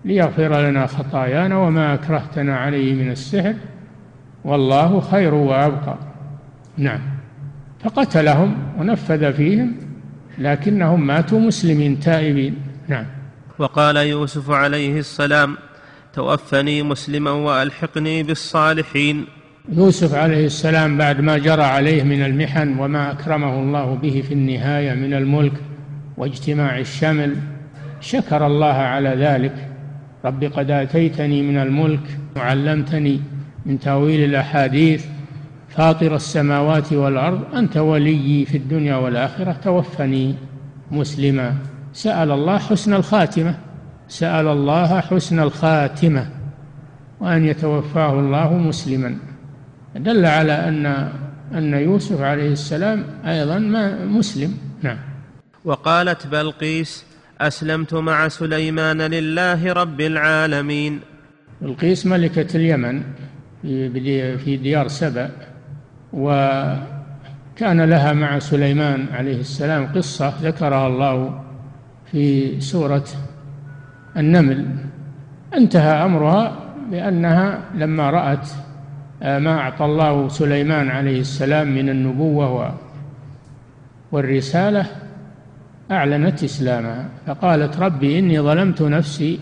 ليغفر لنا خطايانا وما أكرهتنا عليه من السحر. والله خير وأبقى. نعم. فقتلهم ونفذ فيهم لكنهم ماتوا مسلمين تائبين. نعم. وقال يوسف عليه السلام توفني مسلما وألحقني بالصالحين. يوسف عليه السلام بعد ما جرى عليه من المحن وما أكرمه الله به في النهاية من الملك واجتماع الشمل شكر الله على ذلك. رب قد آتيتني من الملك وعلمتني من تأويل الأحاديث فاطر السماوات والأرض أنت وليي في الدنيا والآخرة توفني مسلما. سأل الله حسن الخاتمة. سأل الله حسن الخاتمة. وأن يتوفاه الله مسلما. دل على أن أن يوسف عليه السلام أيضا ما مسلم. نعم. وقالت بلقيس أسلمت مع سليمان لله رب العالمين. بلقيس ملكة اليمن. في ديار سبأ وكان لها مع سليمان عليه السلام قصة ذكرها الله في سورة النمل. انتهى أمرها بأنها لما رأت ما أعطى الله سليمان عليه السلام من النبوة والرسالة أعلنت إسلامها. فقالت ربي إني ظلمت نفسي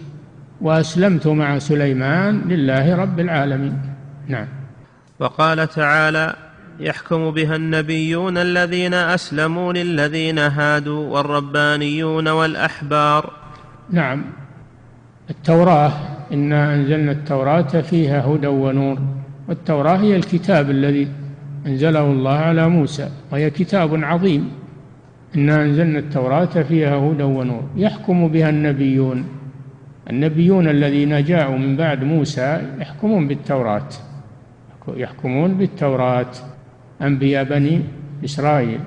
وأسلمت مع سليمان لله رب العالمين. نعم. وقال تعالى يحكم بها النبيون الذين أسلموا للذين هادوا والربانيون والأحبار. نعم. التوراة إنا أنزلنا التوراة فيها هدى ونور والتوراة هي الكتاب الذي أنزله الله على موسى وهي كتاب عظيم. إنا أنزلنا التوراة فيها هدى ونور. يحكم بها النبيون. النبيون الذين جاءوا من بعد موسى يحكمون بالتوراة. يحكمون بالتوراة. أنبياء بني إسرائيل.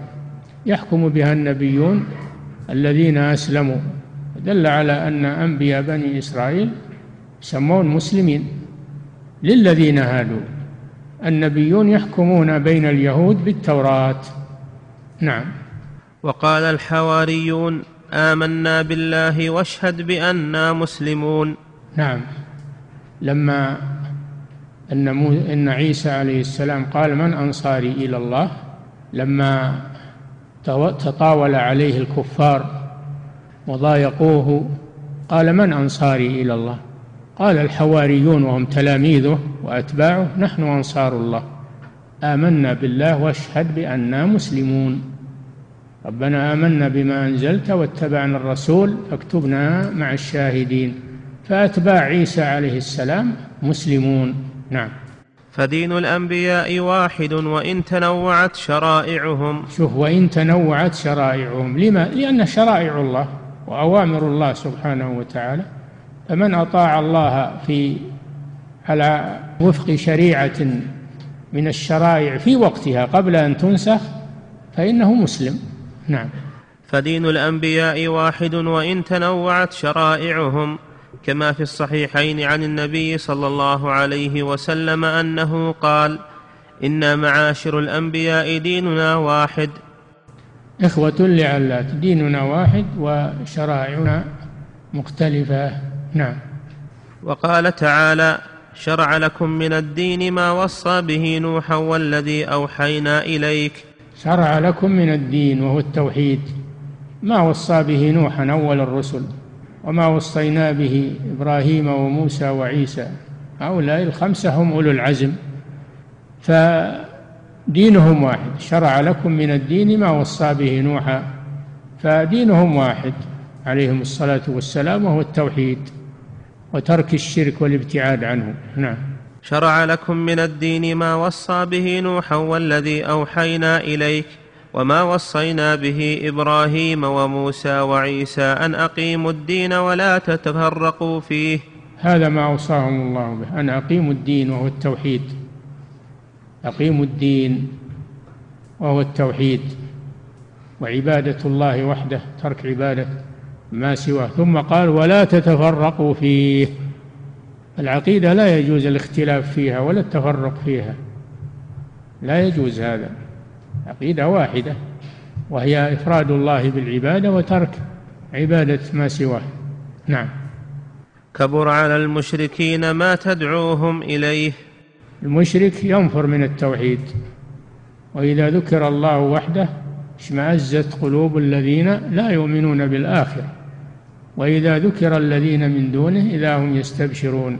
يحكم بها النبيون الذين أسلموا. دل على أن أنبياء بني إسرائيل يسمون مسلمين. للذين هادوا. النبيون يحكمون بين اليهود بالتوراة. نعم. وقال الحواريون آمنا بالله واشهد بأننا مسلمون. نعم. لما أن أن عيسى عليه السلام قال من أنصاري إلى الله؟ لما تطاول عليه الكفار وضايقوه قال من أنصاري إلى الله؟ قال الحواريون وهم تلاميذه وأتباعه نحن أنصار الله. آمنا بالله واشهد بأننا مسلمون. ربنا آمنا بما أنزلت واتبعنا الرسول فاكتبنا مع الشاهدين. فأتباع عيسى عليه السلام مسلمون. نعم. فدين الأنبياء واحد وإن تنوعت شرائعهم. شوف وإن تنوعت شرائعهم. لما؟ لأن شرائع الله وأوامر الله سبحانه وتعالى. فمن أطاع الله في على وفق شريعة من الشرائع في وقتها قبل أن تنسخ فإنه مسلم. نعم. فدين الأنبياء واحد وإن تنوعت شرائعهم. كما في الصحيحين عن النبي صلى الله عليه وسلم أنه قال أنا معاشر الأنبياء ديننا واحد. إخوة لعلات ديننا واحد وشرائعنا مختلفة. نعم. وقال تعالى شرع لكم من الدين ما وصى به نوحا والذي أوحينا إليك. شرع لكم من الدين وهو التوحيد. ما وصى به نوحا أول الرسل. وما وصينا به إبراهيم وموسى وعيسى. هؤلاء الخمسة هم أولو العزم. فدينهم واحد. شرع لكم من الدين ما وصى به نوحا. فدينهم واحد. عليهم الصلاة والسلام وهو التوحيد وترك الشرك والابتعاد عنه. نعم. شرع لكم من الدين ما وصى به نوحا والذي أوحينا إليك وما وصينا به إبراهيم وموسى وعيسى ان اقيموا الدين ولا تتفرقوا فيه هذا ما أوصاهم الله به. أن أقيموا الدين وهو التوحيد. أقيموا الدين وهو التوحيد. وعبادة الله وحده ترك عبادة ما سواه. ثم قال ولا تتفرقوا فيه. العقيدة لا يجوز الاختلاف فيها ولا التفرق فيها. لا يجوز هذا. عقيدة واحدة وهي إفراد الله بالعبادة وترك عبادة ما سواه. نعم. كبر على المشركين ما تدعوهم إليه. المشرك ينفر من التوحيد وإذا ذكر الله وحده اشمأزت قلوب الذين لا يؤمنون بالآخرة وإذا ذكر الذين من دونه إذا هم يستبشرون.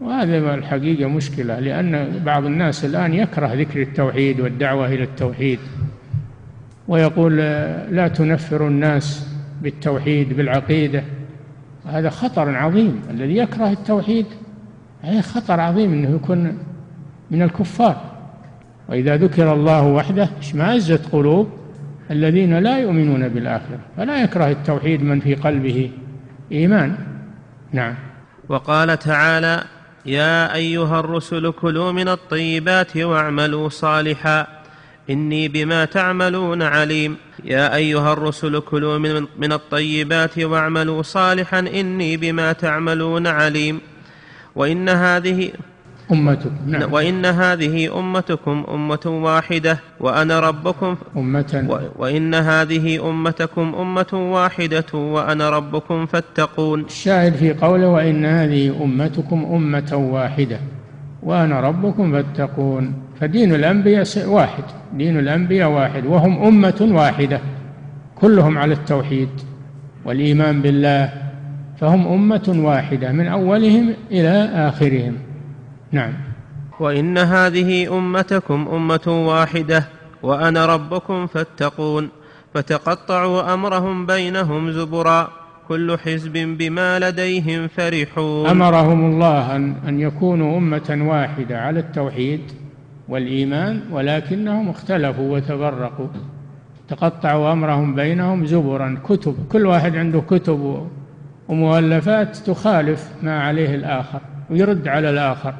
وهذا الحقيقة مشكلة لأن بعض الناس الآن يكره ذكر التوحيد والدعوة إلى التوحيد ويقول لا تنفر الناس بالتوحيد بالعقيدة هذا خطر عظيم الذي يكره التوحيد هذا خطر عظيم أنه يكون من الكفار. وإذا ذكر الله وحده اشمأزت قلوب الذين لا يؤمنون بالآخرة فلا يكره التوحيد من في قلبه إيمان. نعم. وقال تعالى يا أيها الرسل كلوا من الطيبات واعملوا صالحا. إني بما تعملون عليم. يا أيها الرسل كلوا من, من الطيبات واعملوا صالحا. إني بما تعملون عليم. وإن هذه أمتكم نعم. وإن هذه أمتكم أمة واحدة وأنا ربكم أمة. وإن هذه أمتكم أمة واحدة وأنا ربكم فاتقون. الشاهد في قوله وإن هذه أمتكم أمة واحدة وأنا ربكم فاتقون. فدين الأنبياء واحد دين الأنبياء واحد وهم أمة واحدة كلهم على التوحيد والإيمان بالله فهم أمة واحدة من أولهم إلى آخرهم. نعم. وإن هذه أمتكم أمة واحدة وأنا ربكم فاتقون فتقطعوا أمرهم بينهم زبرا كل حزب بما لديهم فرحون. أمرهم الله أن أن يكونوا أمة واحدة على التوحيد والإيمان ولكنهم اختلفوا وتفرقوا. تقطعوا أمرهم بينهم زبرا كتب كل واحد عنده كتب ومؤلفات تخالف ما عليه الآخر ويرد على الآخر.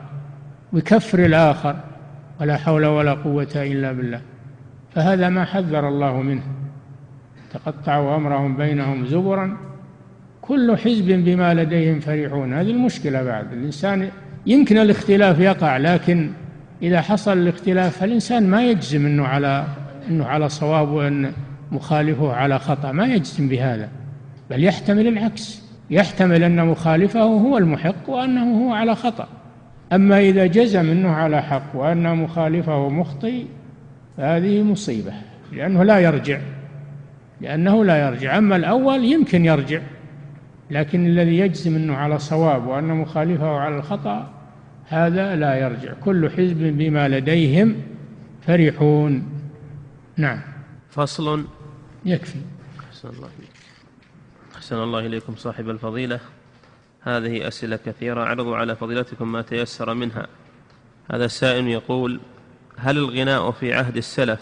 ويكفر الآخر ولا حول ولا قوة إلا بالله. فهذا ما حذر الله منه. تقطعوا أمرهم بينهم زبرا كل حزب بما لديهم فرحون. هذه المشكلة بعد. الإنسان يمكن الاختلاف يقع لكن إذا حصل الاختلاف فالإنسان ما يجزم أنه على أنه على صواب وأن مخالفه على خطأ. ما يجزم بهذا بل يحتمل العكس. يحتمل أن مخالفه هو المحق وأنه هو على خطأ. أما إذا جزم أنه على حق وأن مخالفه مخطئ فهذه مصيبة لأنه لا يرجع لأنه لا يرجع. أما الأول يمكن يرجع لكن الذي يجزم أنه على صواب وأن مخالفه على الخطأ هذا لا يرجع. كل حزب بما لديهم فرحون. نعم. فصل. يكفي. أحسن الله أحسن الله إليكم صاحب الفضيلة. هذه أسئلة كثيرة. أعرض على فضيلتكم ما تيسر منها. هذا السائل يقول هل الغناء في عهد السلف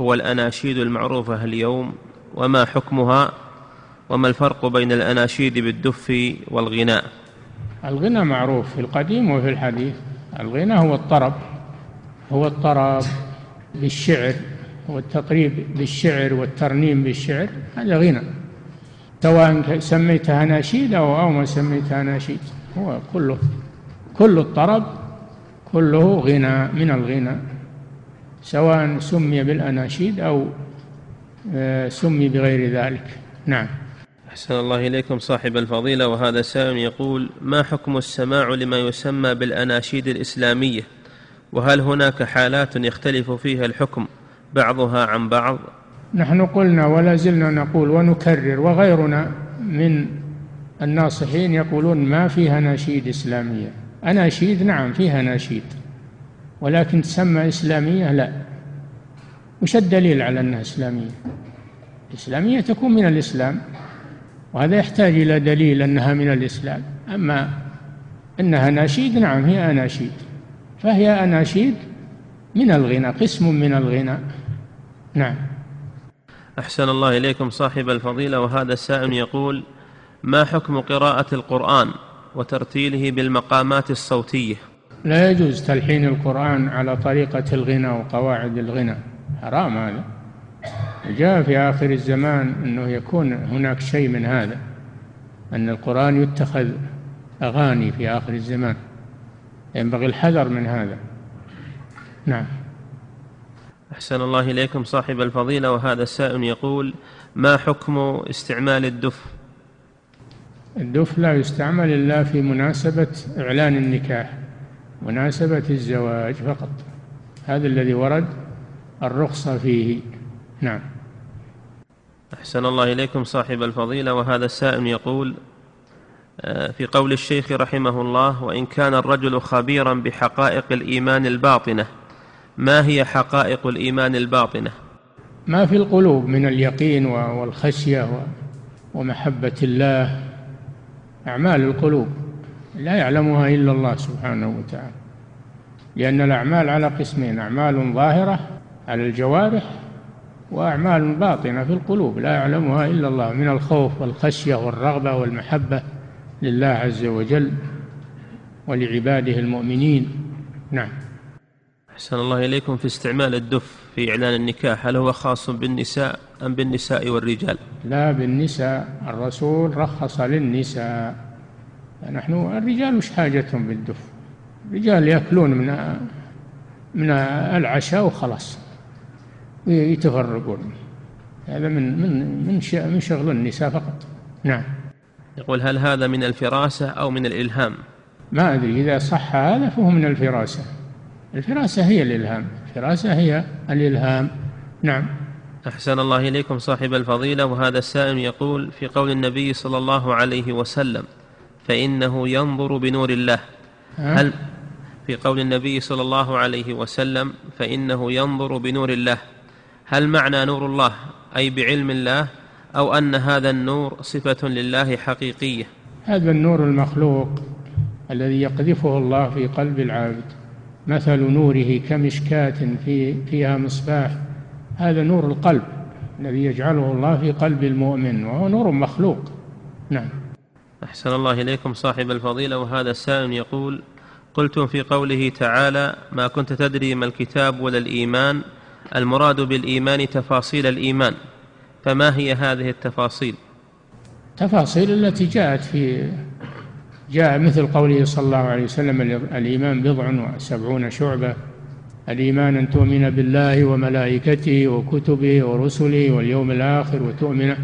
هو الأناشيد المعروفة اليوم؟ وما حكمها؟ وما الفرق بين الأناشيد بالدف والغناء؟ الغنى معروف في القديم وفي الحديث. الغنى هو الطرب هو الطرب بالشعر والتطريب بالشعر والترنيم بالشعر هذا غنى سواء سميتها أناشيد أو أو ما سميتها أناشيد. هو كله كل الطرب كله غنى من الغنى. سواء سمي بالأناشيد أو آه، سمي بغير ذلك. نعم. أحسن الله إليكم صاحب الفضيلة وهذا سائل يقول ما حكم السماع لما يسمى بالأناشيد الإسلامية؟ وهل هناك حالات يختلف فيها الحكم بعضها عن بعض؟ نحن قلنا ولا زلنا نقول ونكرر وغيرنا من الناصحين يقولون ما فيها نشيد إسلامية. أناشيد نعم فيها نشيد ولكن تسمى إسلامية؟ لا. وش الدليل على أنها إسلامية؟ الإسلامية تكون من الإسلام وهذا يحتاج إلى دليل أنها من الإسلام. أما إنها أناشيد نعم هي أناشيد فهي أناشيد من الغنى قسم من الغنى نعم. أحسن الله إليكم صاحب الفضيلة وهذا السائل يقول ما حكم قراءة القرآن وترتيله بالمقامات الصوتية؟ لا يجوز تلحين القرآن على طريقة الغنى وقواعد الغنى. حرام هذا. جاء في آخر الزمان أنه يكون هناك شيء من هذا أن القرآن يتخذ أغاني في آخر الزمان. ينبغي الحذر من هذا. نعم. أحسن الله إليكم صاحب الفضيلة وهذا السائل يقول ما حكم استعمال الدف؟ الدف لا يستعمل إلا في مناسبة إعلان النكاح مناسبة الزواج فقط. هذا الذي ورد الرخصة فيه. نعم. أحسن الله إليكم صاحب الفضيلة وهذا السائل يقول آه، في قول الشيخ رحمه الله وإن كان الرجل خبيرا بحقائق الإيمان الباطنة ما هي حقائق الإيمان الباطنة؟ ما في القلوب من اليقين والخشية ومحبة الله. أعمال القلوب لا يعلمها إلا الله سبحانه وتعالى. لأن الأعمال على قسمين أعمال ظاهرة على الجوارح وأعمال باطنة في القلوب لا يعلمها إلا الله من الخوف والخشية والرغبة والمحبة لله عز وجل ولعباده المؤمنين. نعم. أحسن الله إليكم في استعمال الدف في إعلان النكاح. هل هو خاص بالنساء أم بالنساء والرجال؟ لا بالنساء. الرسول رخص للنساء. نحن الرجال وش حاجتهم بالدف؟ الرجال يأكلون من من العشاء وخلاص. يتفرقون. هذا من من من من شغل النساء فقط. نعم. يقول هل هذا من الفراسة أو من الإلهام؟ ما أدري. إذا صح هذا فهو من الفراسة. الفراسة هي الإلهام. الفراسة هي الإلهام. نعم. أحسن الله إليكم صاحب الفضيلة وهذا السائل يقول في قول النبي صلى الله عليه وسلم فإنه ينظر بنور الله. هل في قول النبي صلى الله عليه وسلم فإنه ينظر بنور الله هل معنى نور الله؟ أي بعلم الله أو أن هذا النور صفة لله حقيقية؟ هذا النور المخلوق الذي يقذفه الله في قلب العابد مثل نوره كمشكاة في فيها مصباح. هذا نور القلب الذي يجعله الله في قلب المؤمن وهو نور مخلوق. نعم. أحسن الله إليكم صاحب الفضيلة وهذا السائل يقول قلتم في قوله تعالى ما كنت تدري ما الكتاب ولا الإيمان المراد بالإيمان تفاصيل الإيمان فما هي هذه التفاصيل؟ تفاصيل التي جاءت في جاء مثل قوله صلى الله عليه وسلم الإيمان بضع وسبعون شعبة. الإيمان أن تؤمن بالله وملائكته وكتبه ورسله واليوم الآخر وتؤمن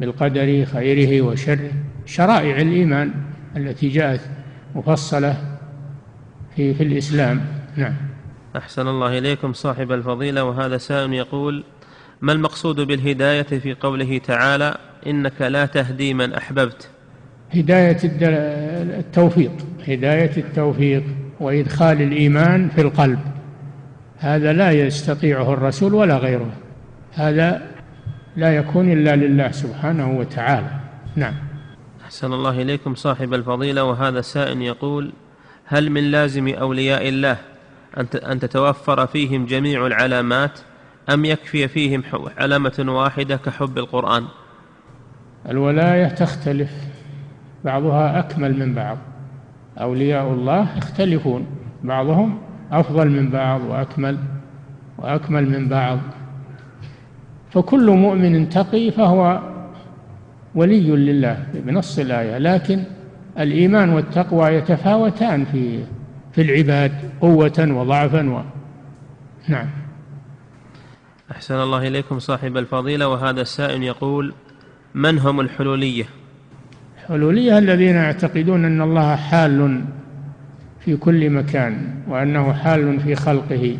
بالقدر خيره وشره. شرائع الإيمان التي جاءت مفصلة في في الإسلام. نعم. أحسن الله إليكم صاحب الفضيلة وهذا سائل يقول ما المقصود بالهداية في قوله تعالى إنك لا تهدي من أحببت؟ هداية التوفيق. هداية التوفيق وإدخال الإيمان في القلب. هذا لا يستطيعه الرسول ولا غيره. هذا لا يكون إلا لله سبحانه وتعالى. نعم. أحسن الله إليكم صاحب الفضيلة وهذا سائل يقول هل من لازم أولياء الله أن تتوفر فيهم جميع العلامات أم يكفي فيهم علامة واحدة كحب القرآن؟ الولاية تختلف. بعضها أكمل من بعض. أولياء الله يختلفون. بعضهم أفضل من بعض وأكمل وأكمل من بعض. فكل مؤمن تقي فهو ولي لله بنص الآية. لكن الإيمان والتقوى يتفاوتان في في العباد قوة وضعفا و... نعم. أحسن الله إليكم صاحب الفضيلة. وهذا السائل يقول من هم الحلولية؟ الحلولية الذين يعتقدون أن الله حال في كل مكان وأنه حال في خلقه.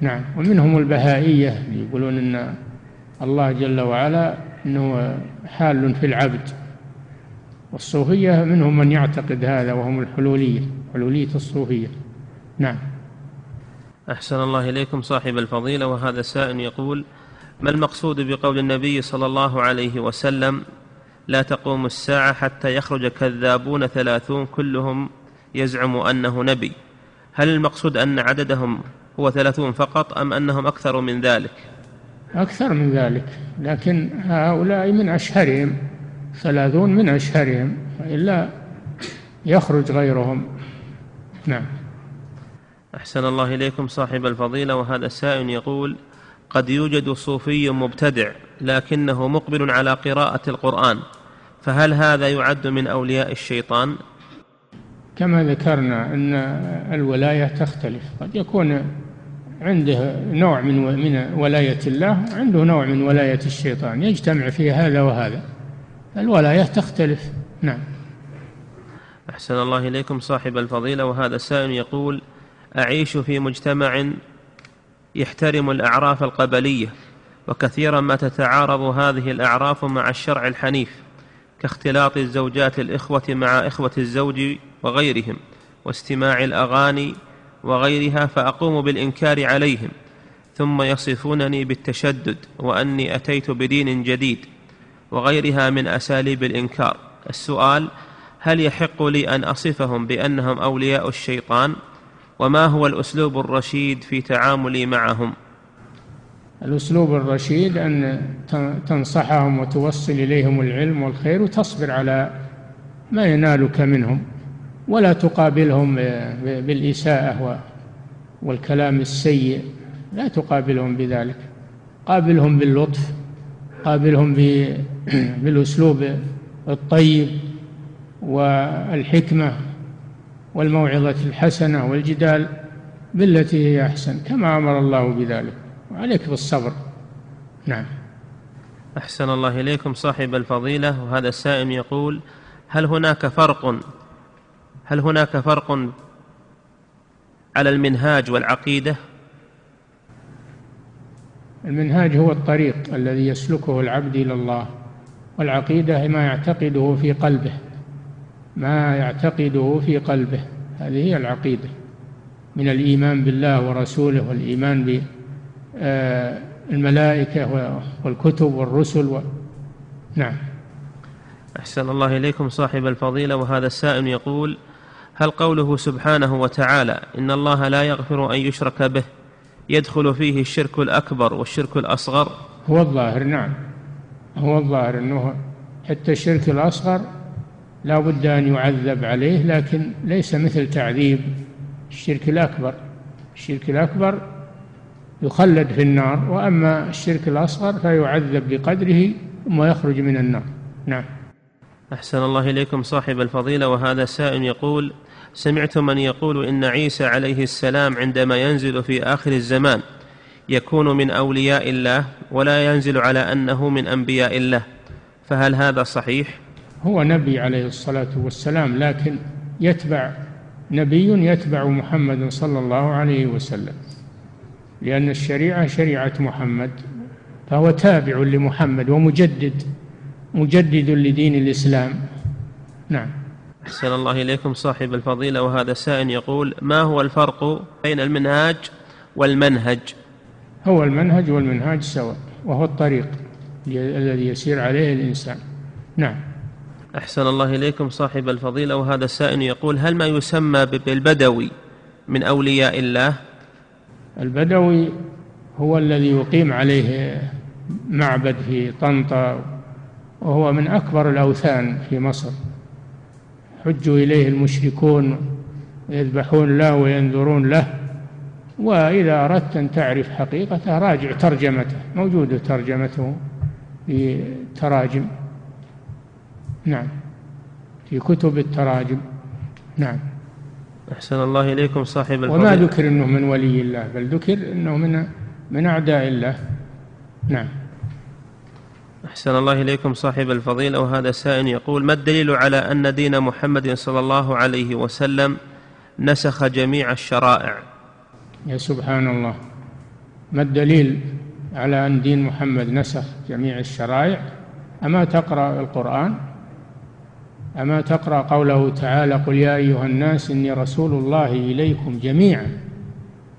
نعم. ومنهم البهائية يقولون أن الله جل وعلا أنه حال في العبد. والصوفية منهم من يعتقد هذا وهم الحلولية حلولية الصوفية. نعم. أحسن الله إليكم صاحب الفضيلة وهذا سائل يقول ما المقصود بقول النبي صلى الله عليه وسلم لا تقوم الساعة حتى يخرج كذابون ثلاثون كلهم يزعم أنه نبي. هل المقصود أن عددهم هو ثلاثون فقط أم أنهم أكثر من ذلك؟ أكثر من ذلك لكن هؤلاء من أشهرهم ثلاثون من أشهرهم إلا يخرج غيرهم. نعم. أحسن الله إليكم صاحب الفضيلة وهذا السائل يقول قد يوجد صوفي مبتدع لكنه مقبل على قراءة القرآن. فهل هذا يعد من أولياء الشيطان؟ كما ذكرنا أن الولاية تختلف. قد يكون عنده نوع من من ولاية الله عنده نوع من ولاية الشيطان يجتمع في هذا وهذا. الولاية تختلف. نعم. أحسن الله إليكم صاحب الفضيلة وهذا السائل يقول أعيش في مجتمع يحترم الأعراف القبلية وكثيرا ما تتعارض هذه الأعراف مع الشرع الحنيف. كاختلاط الزوجات الإخوة مع إخوة الزوج وغيرهم واستماع الأغاني وغيرها فأقوم بالإنكار عليهم. ثم يصفونني بالتشدد وأني أتيت بدين جديد وغيرها من أساليب الإنكار. السؤال هل يحق لي أن أصفهم بأنهم أولياء الشيطان؟ وما هو الأسلوب الرشيد في تعاملي معهم؟ الأسلوب الرشيد أن تنصحهم وتوصل إليهم العلم والخير وتصبر على ما ينالك منهم ولا تقابلهم بالإساءة والكلام السيء لا تقابلهم بذلك. قابلهم باللطف قابلهم [CLEARS THROAT] بالأسلوب الطيب والحكمة والموعظة الحسنة والجدال بالتي هي أحسن كما أمر الله بذلك. وعليك بالصبر. نعم. أحسن الله إليكم صاحب الفضيلة. وهذا السائل يقول هل هناك فرق هل هناك فرق على المنهاج والعقيدة؟ المنهاج هو الطريق الذي يسلكه العبد إلى الله والعقيدة ما يعتقده في قلبه ما يعتقده في قلبه. هذه هي العقيدة. من الإيمان بالله ورسوله والإيمان بالملائكة والكتب والرسل و... نعم. أحسن الله إليكم صاحب الفضيلة وهذا السائل يقول هل قوله سبحانه وتعالى إن الله لا يغفر أن يشرك به يدخل فيه الشرك الأكبر والشرك الأصغر؟ هو الظاهر نعم. هو الظاهر أنه حتى الشرك الأصغر لا بد أن يعذب عليه لكن ليس مثل تعذيب الشرك الأكبر. الشرك الأكبر يخلد في النار وأما الشرك الأصغر فيعذب بقدره ثم يخرج من النار. نعم. أحسن الله إليكم صاحب الفضيلة وهذا سائل يقول سمعت من يقول إن عيسى عليه السلام عندما ينزل في آخر الزمان يكون من أولياء الله ولا ينزل على أنه من أنبياء الله فهل هذا صحيح؟ هو نبي عليه الصلاة والسلام لكن يتبع نبي يتبع محمد صلى الله عليه وسلم. لأن الشريعة شريعة محمد فهو تابع لمحمد ومجدد مجدد لدين الإسلام. نعم. أحسن الله إليكم صاحب الفضيلة وهذا سائل يقول ما هو الفرق بين المنهاج والمنهج؟ هو المنهج والمنهاج سواء وهو الطريق الذي يسير عليه الإنسان. نعم. أحسن الله إليكم صاحب الفضيلة وهذا السائل يقول هل ما يسمى بالبدوي من أولياء الله؟ البدوي هو الذي يقيم عليه معبد في طنطا وهو من أكبر الأوثان في مصر. حجوا إليه المشركون يذبحون له وينذرون له. وإذا أردت أن تعرف حقيقته راجع ترجمته موجودة ترجمته في تراجم. نعم في كتب التراجم. نعم. أحسن الله إليكم صاحب الفضل وما ذكر أنه من ولي الله بل ذكر أنه من من أعداء الله. نعم. أحسن الله إليكم صاحب الفضيلة. وهذا سائل يقول ما الدليل على أن دين محمد صلى الله عليه وسلم نسخ جميع الشرائع؟ يا سبحان الله ما الدليل على أن دين محمد نسخ جميع الشرائع؟ أما تقرأ القرآن أما تقرأ قوله تعالى قل يا أيها الناس إني رسول الله إليكم جميعا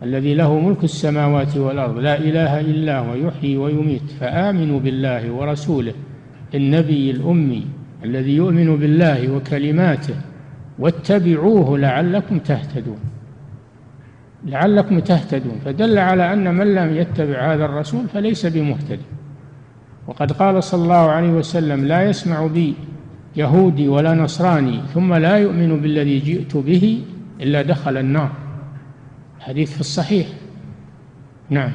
الذي له ملك السماوات والأرض لا إله إلا هو يحيي ويميت فآمنوا بالله ورسوله النبي الأمي الذي يؤمن بالله وكلماته واتبعوه لعلكم تهتدون. لعلكم تهتدون فدل على أن من لم يتبع هذا الرسول فليس بمهتد. وقد قال صلى الله عليه وسلم لا يسمع بي يهودي ولا نصراني ثم لا يؤمن بالذي جئت به إلا دخل النار. حديث في الصحيح. نعم.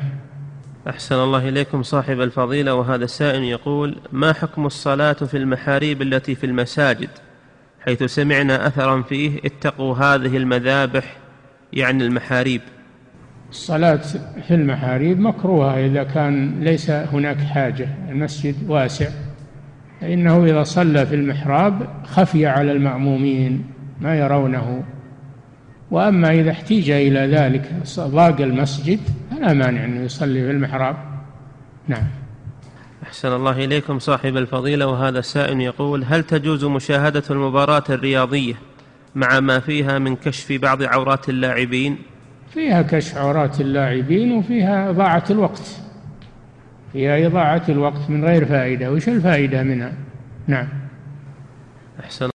أحسن الله إليكم صاحب الفضيلة وهذا السائل يقول ما حكم الصلاة في المحاريب التي في المساجد؟ حيث سمعنا أثرا فيه اتقوا هذه المذابح يعني المحاريب. الصلاة في المحاريب مكروهة إذا كان ليس هناك حاجة المسجد واسع. فإنه إذا صلى في المحراب خفي على المأمومين ما يرونه. وأما إذا احتيج إلى ذلك ضاق المسجد فلا مانع أنه يصلي في المحراب. نعم. أحسن الله إليكم صاحب الفضيلة وهذا السائل يقول هل تجوز مشاهدة المباراة الرياضية مع ما فيها من كشف بعض عورات اللاعبين؟ فيها كشف عورات اللاعبين وفيها إضاعة الوقت. فيها إضاعة الوقت من غير فائدة وش الفائدة منها؟ نعم. أحسن